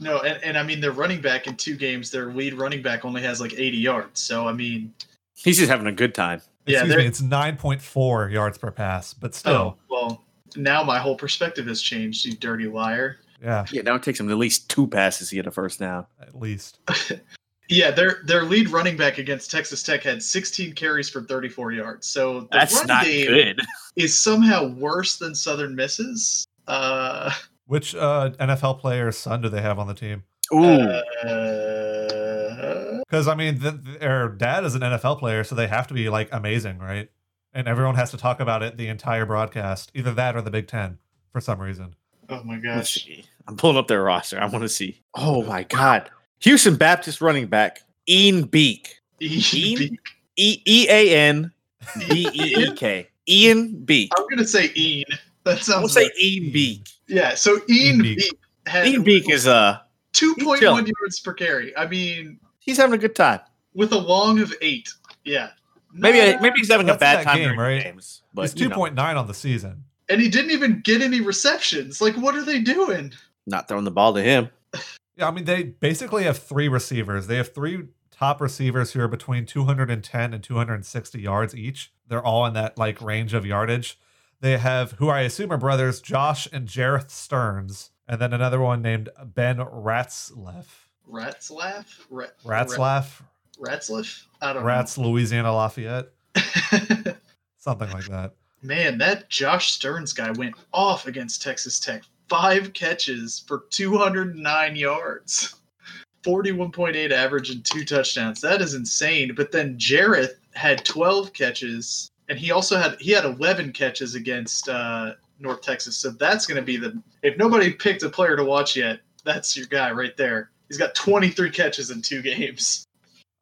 No, and, and I mean, their running back in two games, their lead running back only has like 80 yards. So, I mean,
He's just having a good time.
Yeah,
Excuse
they're-
me, it's 9.4 yards per pass, but still,
oh, well, now my whole perspective has changed, you dirty liar.
yeah,
Yeah, now it takes him at least two passes to get a first down.
at least.
Yeah, their their lead running back against Texas Tech had 16 carries for 34 yards. So the
That's
run
not
game
good.
is somehow worse than Southern Misses. Uh,
Which uh, NFL player's son do they have on the team?
Ooh,
uh,
Because I mean, th their dad is an NFL player, so they have to be like amazing, right? And everyone has to talk about it the entire broadcast, either that or the Big Ten, for some reason.
oh my
let's
gosh.
I'm pulling up their roster. I want to see. Oh my god, Houston Baptist running back Ian Beek. Ian? E E A N B E E K. Ian Beek.
I'm gonna say Ian. That sounds.
We'll say
right.
Ian Beek.
Yeah. So Ian
Ian Beek.
Beek had
Ian Beek is uh
2.1 yards per carry. I mean,
he's having a good time.
with a long of eight. Yeah.
Maybe
Not-
maybe he's having a bad time
game, right?
games. But
it's 2.9 on the season.
and he didn't even get any receptions. Like, what are they doing?
not throwing the ball to him.
Yeah, I mean, they basically have three receivers. They have three top receivers who are between 210 and 260 yards each. They're all in that like range of yardage. They have who I assume are brothers, Josh and Jareth Sterns, and then another one named Ben Ratzleff.
Ratzlaff? Rat,
Ratzlaff,
Ratzliff? I don't
Rats, Louisiana Lafayette, something like that.
Man, that Josh Sterns guy went off against Texas Tech. Five catches for 209 yards. 41.8 average and two touchdowns. That is insane. But then Jareth had 12 catches, and he also had he had 11 catches against uh, North Texas. So that's going to be the if nobody picked a player to watch yet, that's your guy right there. He's got 23 catches in two games.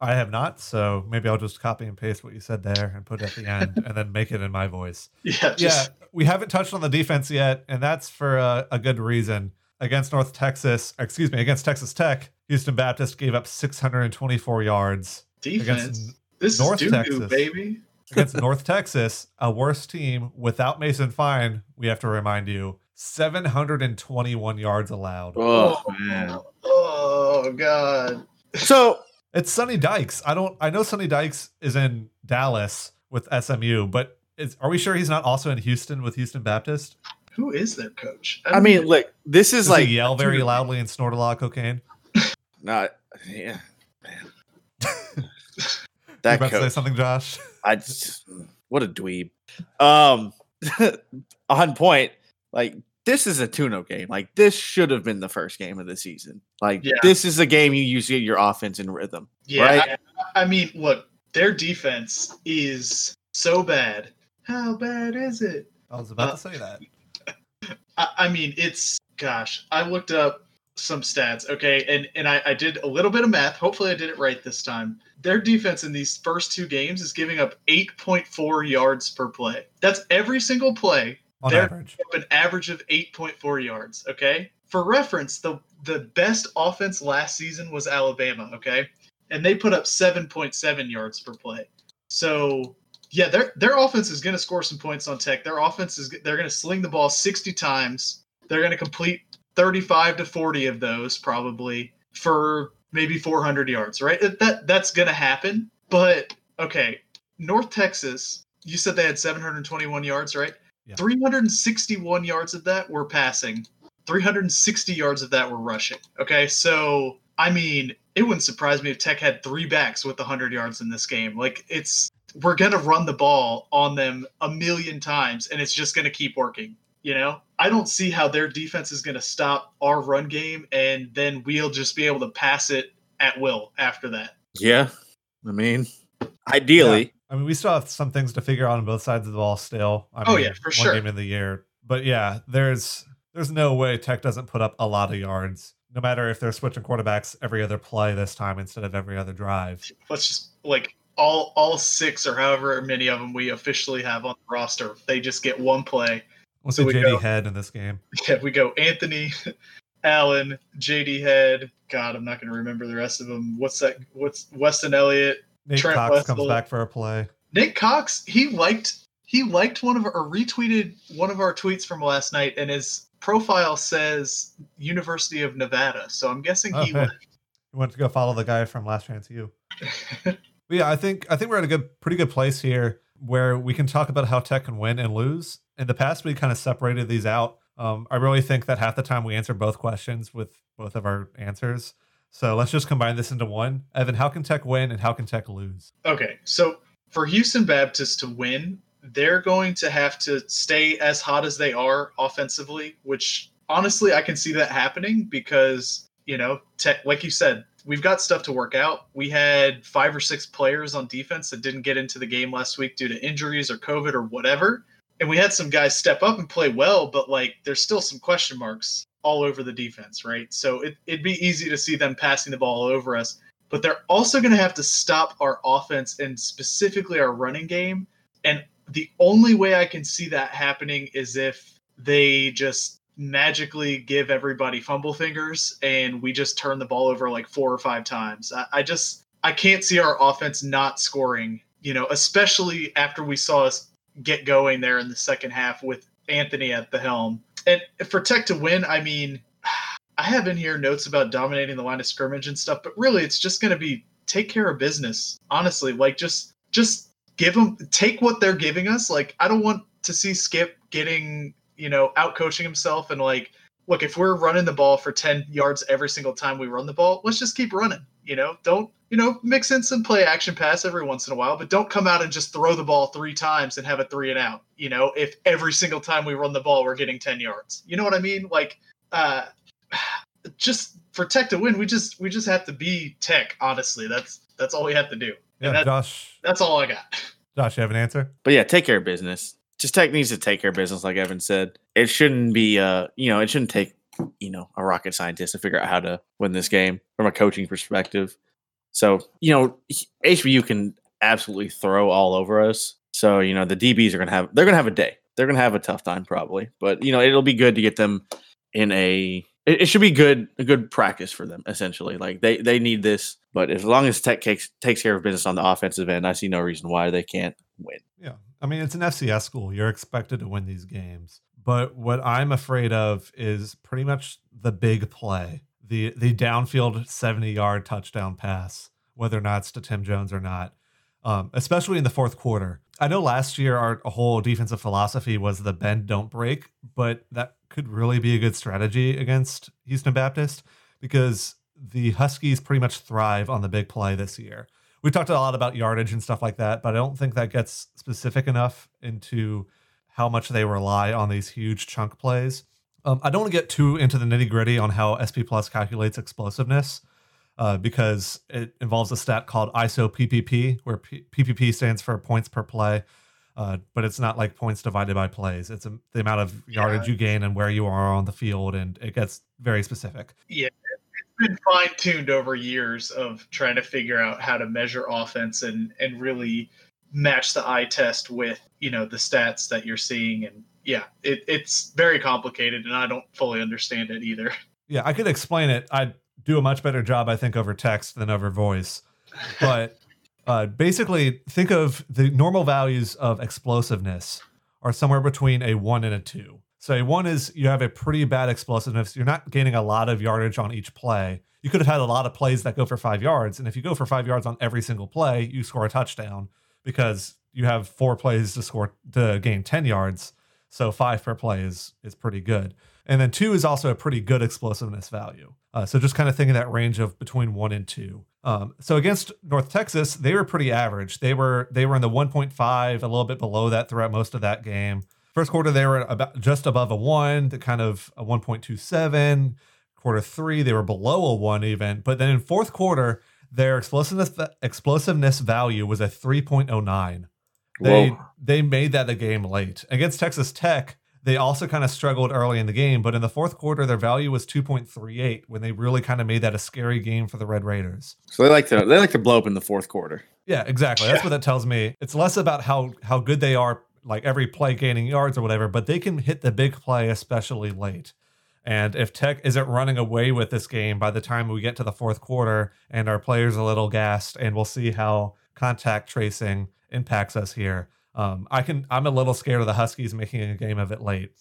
I have not, so maybe I'll just copy and paste what you said there and put it at the end and then make it in my voice.
Yeah, just
yeah, we haven't touched on the defense yet, and that's for a, a good reason. Against North Texas, excuse me, against Texas Tech, Houston Baptist gave up 624 yards.
defense.
against
This
North
is doo
Texas.
baby.
Against North Texas, a worse team without Mason Fine, we have to remind you, 721 yards allowed.
Oh, oh, man.
Oh god.
So
It's Sonny Dykes. I don't I know Sonny Dykes is in Dallas with SMU, but is, are we sure he's not also in Houston with Houston Baptist?
Who is their coach?
I mean, look, this is
Does
like
he yell very loudly and snort a lot of cocaine?
Not yeah, man.
You
that
about to say something, Josh?
I just what a dweeb. Um, on point. Like this is a tune game. Like this should have been the first game of the season. Like
Yeah.
this is a game you use to get your offense in rhythm.
yeah.
right?
I, I mean, look, their defense is so bad. How bad is it?
I was about
Uh,
to say that.
I, I mean, it's gosh. I looked up some stats, okay, and and I, I did a little bit of math. Hopefully, I did it right this time. Their defense in these first two games is giving up 8.4 yards per play. That's every single play
On
they're-
average.
an average of 8.4 yards. Okay. For reference, the the best offense last season was Alabama. Okay, and they put up 7.7 yards per play. So yeah, their their offense is going to score some points on Tech. Their offense is they're going to sling the ball 60 times. They're going to complete 35 to 40 of those probably for maybe 400 yards. Right. That that's going to happen. But okay, North Texas. You said they had 721 yards, right?
Yeah.
361 yards of that were passing. 360 yards of that were rushing. Okay, so I mean, it wouldn't surprise me if Tech had three backs with 100 yards in this game. Like it's we're gonna run the ball on them a million times, and it's just gonna keep working. You know, I don't see how their defense is going to stop our run game, and then we'll just be able to pass it at will after that.
Yeah, I mean, ideally,
I mean, we still have some things to figure out on both sides of the ball still. I
Oh,
mean,
yeah, for
one
sure.
game of the year. But yeah, there's there's no way Tech doesn't put up a lot of yards, no matter if they're switching quarterbacks every other play this time instead of every other drive.
Let's just like all all six or however many of them we officially have on the roster. They just get one play.
What's
So
JD
go-
head in this game?
Yeah, we go Anthony, Allen, JD Head. God, I'm not going to remember the rest of them. What's that? What's Weston Elliott?
Nate
Trent
Cox comes back for a play.
Nick Cox. He liked he liked one of our, or retweeted one of our tweets from last night, and his profile says University of Nevada. So I'm guessing he
Oh, hey.
went.
To go follow the guy from Last Chance U. Yeah, I think I think we're at a good, pretty good place here where we can talk about how Tech can win and lose. In the past, we kind of separated these out. Um, I really think that half the time we answer both questions with both of our answers. So let's just combine this into one. Evan, how can Tech win and how can Tech lose?
Okay, so for Houston Baptist to win, they're going to have to stay as hot as they are offensively, which honestly I can see that happening because, you know, tech, like you said, we've got stuff to work out. We had five or six players on defense that didn't get into the game last week due to injuries or COVID or whatever. And we had some guys step up and play well, but like there's still some question marks all over the defense, right? So it, it'd be easy to see them passing the ball over us but they're also going to have to stop our offense and specifically our running game. And the only way I can see that happening is if they just magically give everybody fumble fingers and we just turn the ball over like four or five times. I, I just I can't see our offense not scoring, you know, especially after we saw us get going there in the second half with Anthony at the helm. And for Tech to win, I mean, I have in here notes about dominating the line of scrimmage and stuff, but really it's just going to be take care of business. Honestly, like just just give them take what they're giving us. Like I don't want to see Skip getting, you know, out coaching himself and like look, if we're running the ball for 10 yards every single time we run the ball, let's just keep running, you know? Don't, you know, mix in some play action pass every once in a while, but don't come out and just throw the ball 3 times and have a 3 and out, you know, if every single time we run the ball we're getting 10 yards. You know what I mean? Like uh just for tech to win, we just we just have to be tech. Honestly, that's that's all we have to do.
Yeah,
that-
Josh.
That's all I got.
Josh, you have an answer?
But yeah, take care of business. Just tech needs to take care of business, like Evan said. It shouldn't be, uh, you know, it shouldn't take, you know, a rocket scientist to figure out how to win this game from a coaching perspective. So, you know, HBU can absolutely throw all over us. So, you know, the DBs are gonna have they're gonna have a day. They're gonna have a tough time probably, but you know, it'll be good to get them in a. It, it should be good, a good practice for them. Essentially, like they they need this. But as long as Tech takes takes care of business on the offensive end, I see no reason why they can't win.
Yeah. I mean, it's an FCS school. You're expected to win these games. But what I'm afraid of is pretty much the big play, the the downfield 70 yard touchdown pass, whether or not it's to Tim Jones or not, um, especially in the fourth quarter. I know last year our whole defensive philosophy was the bend, don't break, but that could really be a good strategy against Houston Baptist because the Huskies pretty much thrive on the big play this year we talked a lot about yardage and stuff like that, but I don't think that gets specific enough into how much they rely on these huge chunk plays. Um, I don't want to get too into the nitty gritty on how SP Plus calculates explosiveness uh, because it involves a stat called ISO PPP, where P- PPP stands for points per play, uh, but it's not like points divided by plays. It's a, the amount of yardage you gain and where you are on the field, and it gets very specific.
It's been fine tuned over years of trying to figure out how to measure offense and and really match the eye test with you know the stats that you're seeing and yeah it, it's very complicated and i don't fully understand it either
Yeah, I could explain it. I'd do a much better job, I think, over text than over voice. But uh, basically, think of the normal values of explosiveness are somewhere between a one and a two. So one is you have a pretty bad explosiveness. You're not gaining a lot of yardage on each play. You could have had a lot of plays that go for five yards, and if you go for five yards on every single play, you score a touchdown because you have four plays to score to gain ten yards. So five per play is is pretty good. And then two is also a pretty good explosiveness value. Uh, so just kind of thinking that range of between one and two. Um, so against North Texas, they were pretty average. They were they were in the 1.5, a little bit below that throughout most of that game. First quarter, they were about just above a one, to kind of a 1.27. Quarter three, they were below a one even. But then in fourth quarter, their explosiveness explosiveness value was a 3.09. They
Whoa.
they made that a game late against Texas Tech. They also kind of struggled early in the game, but in the fourth quarter, their value was 2.38 when they really kind of made that a scary game for the Red Raiders.
So they like to they like to blow up in the fourth quarter.
Yeah, exactly. That's what that tells me. It's less about how how good they are, like every play gaining yards or whatever, but they can hit the big play especially late. And if Tech isn't running away with this game by the time we get to the fourth quarter and our players a little gassed, and we'll see how contact tracing impacts us here. Um, I can. I'm a little scared of the Huskies making a game of it late.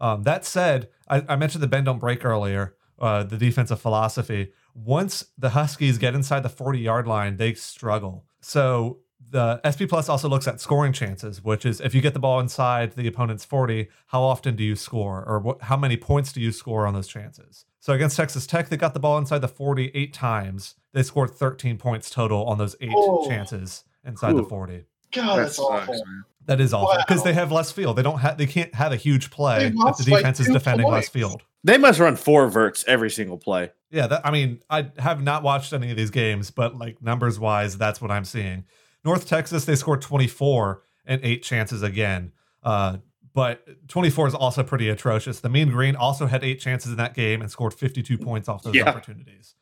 Um, that said, I, I mentioned the bend don't break earlier. Uh, the defensive philosophy. Once the Huskies get inside the 40 yard line, they struggle. So the SP Plus also looks at scoring chances, which is if you get the ball inside the opponent's 40, how often do you score, or what, how many points do you score on those chances? So against Texas Tech, they got the ball inside the 40 eight times. They scored 13 points total on those eight
Oh.
chances inside the 40.
God,
That
that's awful.
sucks, man.
That is awful because
Wow.
they have less field. They don't have. They can't have a huge play if the
lost, like,
defense is
two
defending less field.
They must run four verts every single play.
Yeah, that, I mean, I have not watched any of these games, but like numbers wise, that's what I'm seeing. North Texas, they scored 24 and eight chances again. Uh, but 24 is also pretty atrocious. The Mean Green also had eight chances in that game and scored 52 points off those
Yeah.
opportunities.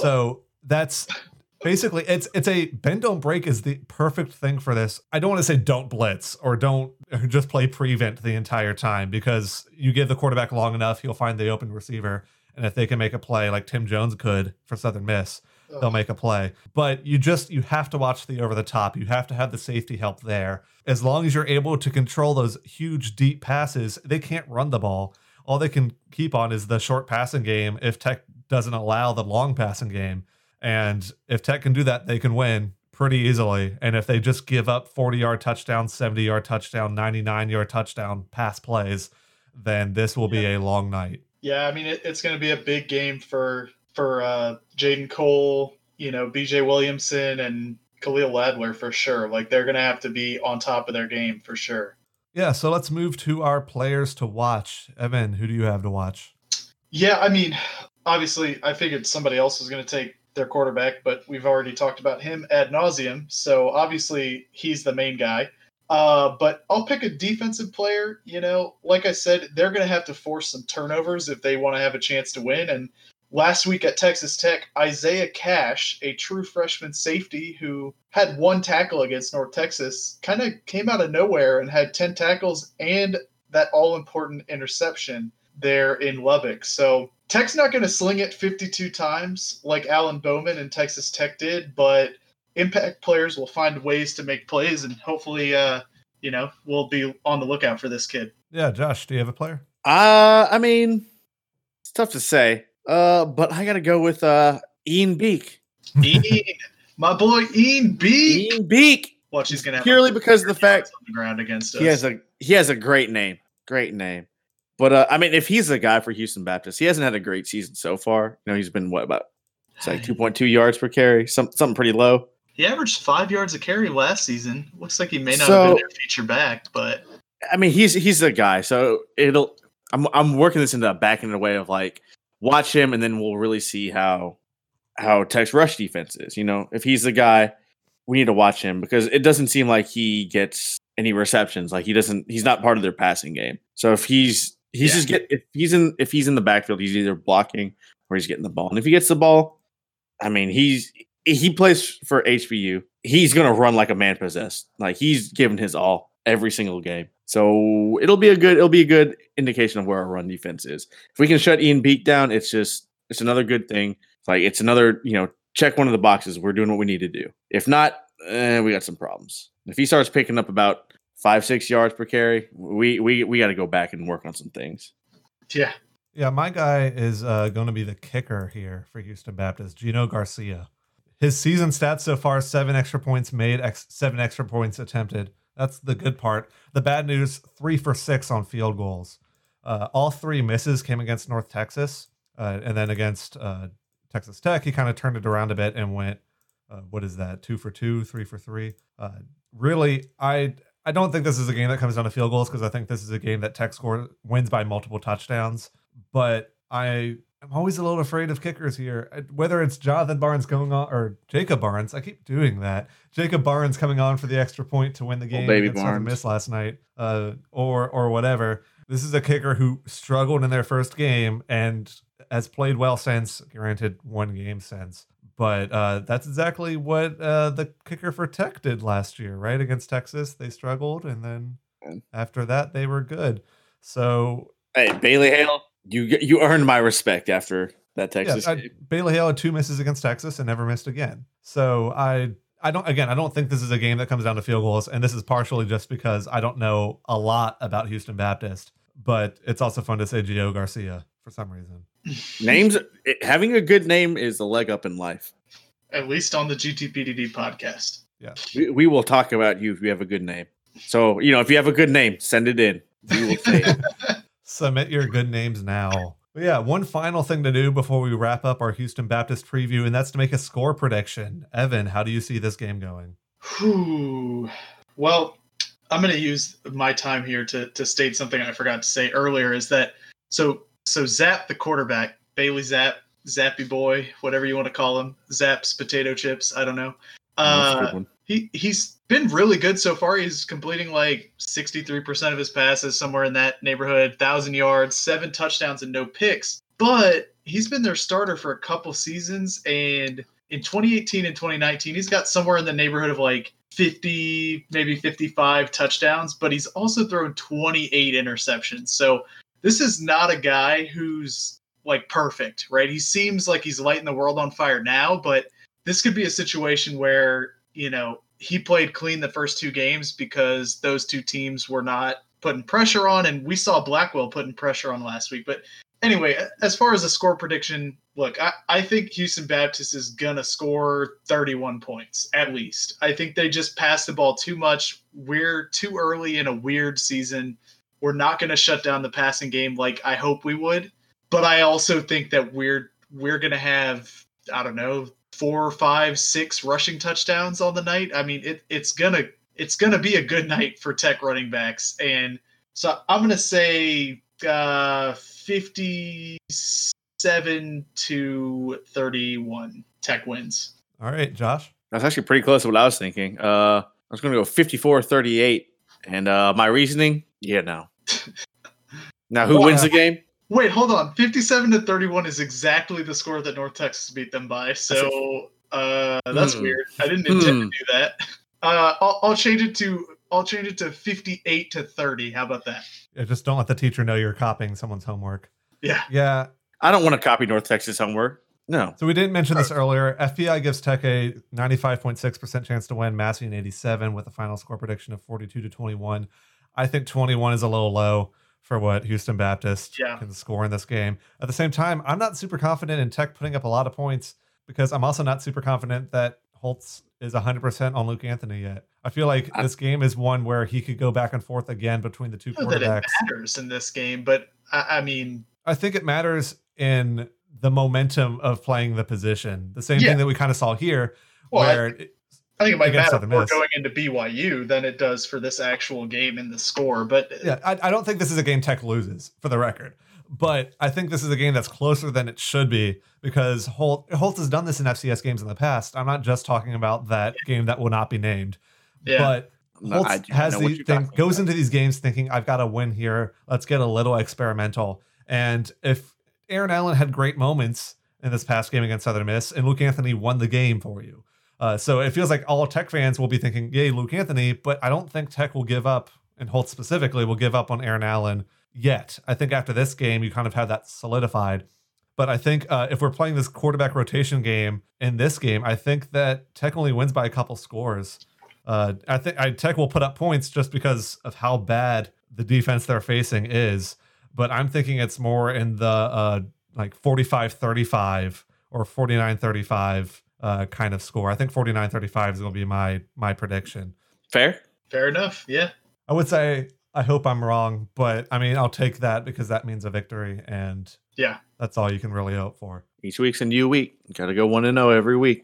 So that's basically it's it's a bend don't break is the perfect thing for this. I don't want to say don't blitz or don't or just play prevent the entire time because you give the quarterback long enough, he'll find the open receiver. And if they can make a play like Tim Jones could for Southern Miss, they'll make a play. But you just you have to watch the over the top. You have to have the safety help there. As long as you're able to control those huge deep passes, they can't run the ball. All they can keep on is the short passing game if Tech doesn't allow the long passing game. And if Tech can do that, they can win pretty easily. And if they just give up 40 yard touchdown, 70 yard touchdown, 99 yard touchdown pass plays, then this will be a long night.
Yeah, I mean it, it's going to be a big game for for uh, Jaden Cole, you know, B.J. Williamson, and Khalil Ladler for sure. Like they're going to have to be on top of their game for sure.
Yeah, so let's move to our players to watch. Evan, who do you have to watch?
Yeah, I mean, obviously, I figured somebody else was going to take their quarterback, but we've already talked about him ad nauseum. So obviously, he's the main guy. Uh, but I'll pick a defensive player. You know, like I said, they're going to have to force some turnovers if they want to have a chance to win. And last week at Texas Tech, Isaiah Cash, a true freshman safety who had one tackle against North Texas, kind of came out of nowhere and had 10 tackles and that all important interception there in Lubbock. So Tech's not going to sling it 52 times like Alan Bowman and Texas Tech did, but impact players will find ways to make plays and hopefully, uh, you know, we'll be on the lookout for this kid.
Yeah, Josh, do you have a player?
Uh, I mean, it's tough to say. Uh, but I got to go with uh Ian Beak.
Ian, my boy Ian B.
Ian Beak.
Watch, he's have
Purely because of the fact
on the ground against us.
he has a he has a great name, great name. But uh, I mean, if he's the guy for Houston Baptist, he hasn't had a great season so far. You know, he's been what about it's like two point two yards per carry, some something pretty low.
He averaged five yards a carry last season. Looks like he may not
So-
have been their feature back, but
I mean, he's he's the guy. So it'll. I'm I'm working this into a back in a way of like watch him, and then we'll really see how how Tech's rush defense is. You know, if he's the guy, we need to watch him because it doesn't seem like he gets any receptions. Like he doesn't. He's not part of their passing game. So if he's he's
Yeah.
just get if he's in if he's in the backfield, he's either blocking or he's getting the ball. And if he gets the ball, I mean, he's he plays for HBU. He's gonna run like a man possessed. Like he's giving his all every single game. So it'll be a good it'll be a good indication of where our run defense is. If we can shut Ian Beak down, it's just it's another good thing. It's like it's another you know check one of the boxes. We're doing what we need to do. If not, eh, we got some problems. If he starts picking up about five six yards per carry, we we we got to go back and work on some things.
yeah.
Yeah, my guy is uh, going to be the kicker here for Houston Baptist, Gino Garcia. His season stats so far: seven extra points made, ex- seven extra points attempted. That's the good part. The bad news: three for six on field goals. Uh, all three misses came against North Texas, uh, and then against uh, Texas Tech, he kind of turned it around a bit and went, uh, "What is that? Two for two, three for three. Uh, really, I I don't think this is a game that comes down to field goals because I think this is a game that Tech score wins by multiple touchdowns. But I am always a little afraid of kickers here. Uh, Whether it's Jonathan Barnes going on or Jacob Barnes, I keep doing that. Jacob Barnes coming on for the extra point to win the game
baby
against Southern
Barnes.
Miss last night, uh, or or whatever. This is a kicker who struggled in their first game and has played well since. Granted, one game since, but uh, that's exactly what uh, the kicker for Tech did last year, right? Against Texas, they struggled, and then after that, they were good. So
Hey, Bailey Hale, you you earned my respect after that
yeah,
Texas
I. Bailey Hale had two misses against Texas and never missed again. So I. I don't again I don't think this is a game that comes down to field goals and this is partially just because I don't know a lot about Houston Baptist but it's also fun to say Gio Garcia for some reason.
Names it, having a good name is a leg up in life.
At least on the GTPDD podcast.
We, we will talk about you if you have a good name. So you know if you have a good name, send it in. We will say it.
Submit your good names now. But yeah, one final thing to do before we wrap up our Houston Baptist preview, and that's to make a score prediction. Evan, how do you see this game going?
Whew. Well, I'm going to use my time here to to state something I forgot to say earlier. Is that so? So Zappe, the quarterback, Bailey Zappe, Zappy boy, whatever you want to call him, Zapp's potato chips. I don't know.
That's a
Uh,
good one.
He he's been really good so far. He's completing like 63% of his passes, somewhere in that neighborhood, thousand yards, seven touchdowns, and no picks. But he's been their starter for a couple seasons, and in 2018 and 2019, he's got somewhere in the neighborhood of like 50, maybe 55 touchdowns. But he's also thrown 28 interceptions. So this is not a guy who's like perfect, right? He seems like he's lighting the world on fire now, but this could be a situation where you know he played clean the first two games because those two teams were not putting pressure on and we saw blackwell putting pressure on last week. But anyway as far as a score prediction look i, I think houston baptist is gonna score 31 points at least. I think they just passed the ball too much. We're too early in a weird season. We're not gonna shut down the passing game like i hope we would. But i also think that we're we're gonna have i don't know four, five, six rushing touchdowns on the night. I mean, it, it's gonna it's gonna be a good night for Tech running backs, and so I'm gonna say uh, 57 to 31. Tech wins.
All right, Josh.
That's actually pretty close to what I was thinking. Uh, I was going to go 54 38. And uh, my reasoning, yeah, no. Now, who
Wow.
wins the game?
Wait, hold on. 57 to 31 is exactly the score that North Texas beat them by. So uh, that's
Hmm.
weird. I didn't intend
Hmm.
to do that. Uh, I'll, I'll change it to I'll change it to 58 to 30. How about that?
Yeah, just don't let the teacher know you're copying someone's homework.
Yeah.
Yeah.
I don't want to copy North Texas homework. No.
So we didn't mention this earlier. FPI gives Tech a 95.6% chance to win, Massey an 87 with a final score prediction of 42 to 21. I think 21 is a little low for what Houston Baptist
Yeah.
can score in this game. At the same time, I'm not super confident in Tech putting up a lot of points because I'm also not super confident that Holtz is 100% on Luke Anthony yet. I feel like
I-
this game is one where he could go back and forth again between the two
know that it
quarterbacks.
matters in this game, but I, I mean,
I think it matters in the momentum of playing the position. The same
Yeah.
thing that we kind of saw here,
well, I,
where it-
I think it might
against
matter
Southern
more
Miss.
going into BYU than it does for this actual game in the score. But
yeah, I, I don't think this is a game Tech loses for the record, but I think this is a game that's closer than it should be because Holt Holt has done this in FCS games in the past. I'm not just talking about that game that will not be named,
yeah,
but
No,
Holtz
I do
has
know
the thing goes
about.
into these games thinking I've got to win here. Let's get a little experimental. And if Aaron Allen had great moments in this past game against Southern Miss, and Luke Anthony won the game for you, uh, so it feels like all Tech fans will be thinking, "Yay, Luke Anthony!" But I don't think Tech will give up, and Holt specifically will give up on Aaron Allen yet. I think after this game, you kind of have that solidified. But I think uh, if we're playing this quarterback rotation game in this game, I think that Tech only wins by a couple scores. Uh, I think I, Tech will put up points just because of how bad the defense they're facing is. But I'm thinking it's more in the uh, like 45 35 or 49 35 uh, kind of score. I think 49 35 is going to be my my prediction.
Fair?
fair enough. Yeah,
I would say I hope I'm wrong, but I mean, I'll take that because that means a victory. And
yeah.
that's all you can really hope for.
Each week's a new week. Got to go 1 and 0 every week.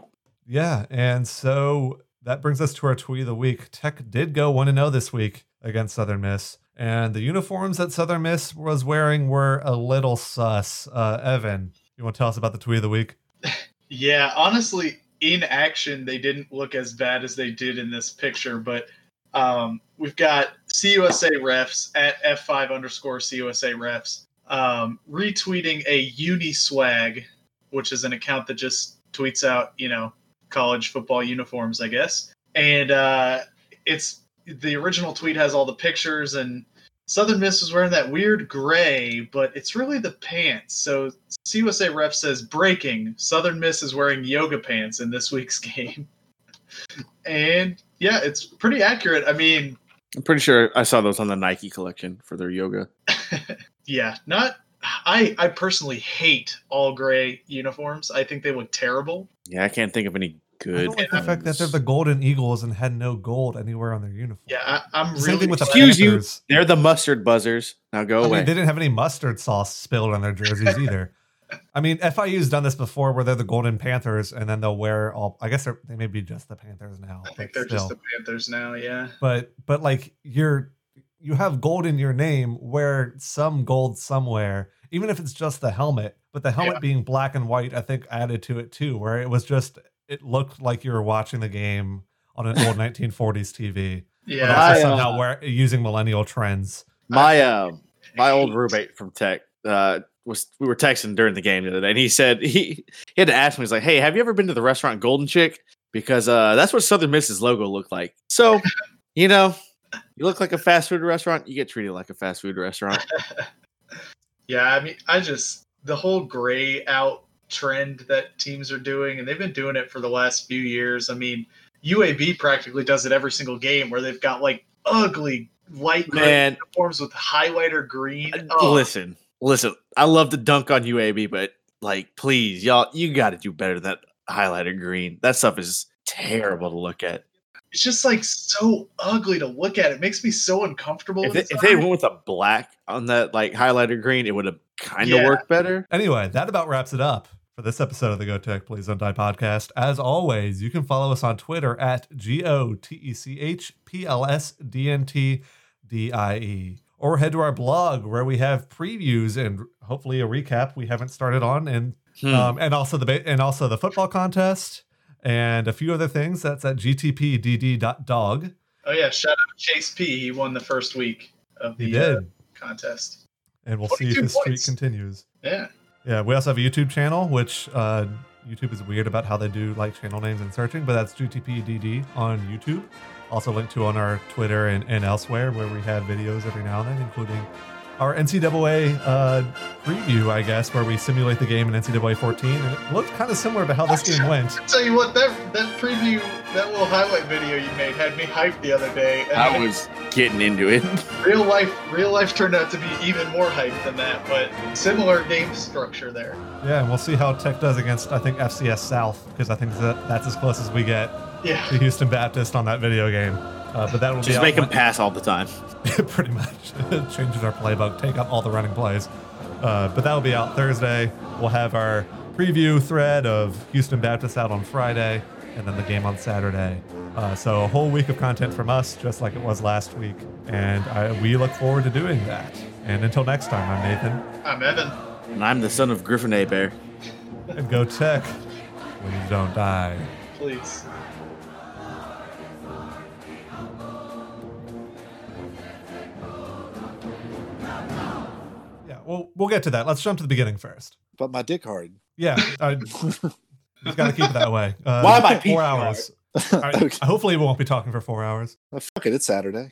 Yeah, and so that brings us to our tweet of the week. Tech did go 1 0 this week against Southern Miss, and the uniforms that Southern Miss was wearing were a little sus. Uh, Evan, you want to tell us about the tweet of the week?
Yeah, honestly, in action, they didn't look as bad as they did in this picture, but um, we've got CUSA refs at F5 underscore CUSA refs um, retweeting a Uniswag, which is an account that just tweets out, you know, college football uniforms, I guess. And uh, it's the original tweet has all the pictures, and Southern Miss was wearing that weird gray, but it's really the pants. So CUSA ref says breaking. Southern Miss is wearing yoga pants in this week's game. and yeah, it's pretty accurate. I mean,
I'm pretty sure I saw those on the Nike collection for their yoga.
yeah, not I I personally hate all gray uniforms. I think they look terrible.
Yeah, I can't think of any
I don't like the fact that they're the Golden Eagles and had no gold anywhere on their uniform.
Yeah, I, I'm
Same
really
thing with the
you. They're the mustard buzzers. Now go
I
away.
mean, they didn't have any mustard sauce spilled on their jerseys either. I mean, FIU's done this before, where they're the Golden Panthers, and then they'll wear all. I guess they're, they may be just the Panthers now.
I think they're just the Panthers now. Yeah.
But but like you're you have gold in your name, wear some gold somewhere, even if it's just the helmet. But the helmet
Yeah.
being black and white, I think added to it too, where it was just it looked like you were watching the game on an old 1940s TV.
Yeah.
also
I, uh,
somehow wear, using millennial trends.
my uh, my old roommate from tech uh, was we were texting during the game the other day, and he said he, he had to ask me. He's like, "Hey, have you ever been to the restaurant Golden Chick? Because uh, that's what Southern Miss's logo looked like. So, you know, you look like a fast food restaurant, you get treated like a fast food restaurant.
Yeah, I mean, I just the whole gray out trend that teams are doing, and they've been doing it for the last few years. I mean, UAB practically does it every single game, where they've got like ugly light gray
Man,
uniforms with highlighter green.
Uh,
Oh,
listen, listen. I love to dunk on UAB, but like, please, y'all, you got to do better than that highlighter green. That stuff is terrible to look at.
it's just like so ugly to look at. It makes me so uncomfortable.
If they, if they went with a black on that like highlighter green, it would have kind of
Yeah.
worked better.
Anyway, that about wraps it up for this episode of the Go Tech Please Don't Die podcast. As always, you can follow us on Twitter at G O T E C H P L S D N T D I E. Or head to our blog where we have previews and hopefully a recap we haven't started on, and
Hmm.
um, and also the ba- and also the football contest and a few other things. That's at gtpdd.dog.
oh yeah, shout out to Chase P. He won the first week of the
He
uh, contest.
and we'll see if
22
the streak continues.
Yeah.
Yeah, we also have a YouTube channel, which uh, YouTube is weird about how they do like channel names and searching, but that's GTPDD on YouTube. Also linked to on our Twitter and, and elsewhere where we have videos every now and then, including our NCAA uh, preview, I guess, where we simulate the game in NCAA 14. And it looked kind of similar to how this game went.
Tell you what, that that preview, that little highlight video you made had me hyped the other day. And
I was getting into it.
real life, real life turned out to be even more hyped than that, but similar game structure there.
Yeah, and we'll see how Tech does against, I think, FCS South, because I think that that's as close as we get
Yeah.
to Houston Baptist on that video game. Uh, but that will
Just
out
make them pass all the time.
pretty much changes our playbook, take up all the running plays. Uh, but that'll be out Thursday. We'll have our preview thread of Houston Baptist out on Friday, and then the game on Saturday. Uh, so a whole week of content from us, just like it was last week, and I, we look forward to doing that. And until next time, I'm Nathan,
I'm Evan.
And I'm the son of Griffin Hebert.
and go Tech. Please don't die.
Please.
Well, we'll get to that. Let's jump to the beginning first.
But my dick hard.
Yeah, I just got to keep it that way. Uh,
Why my
four hours? Right,
okay.
Hopefully, we won't be talking for four hours.
Well, fuck it. It's Saturday.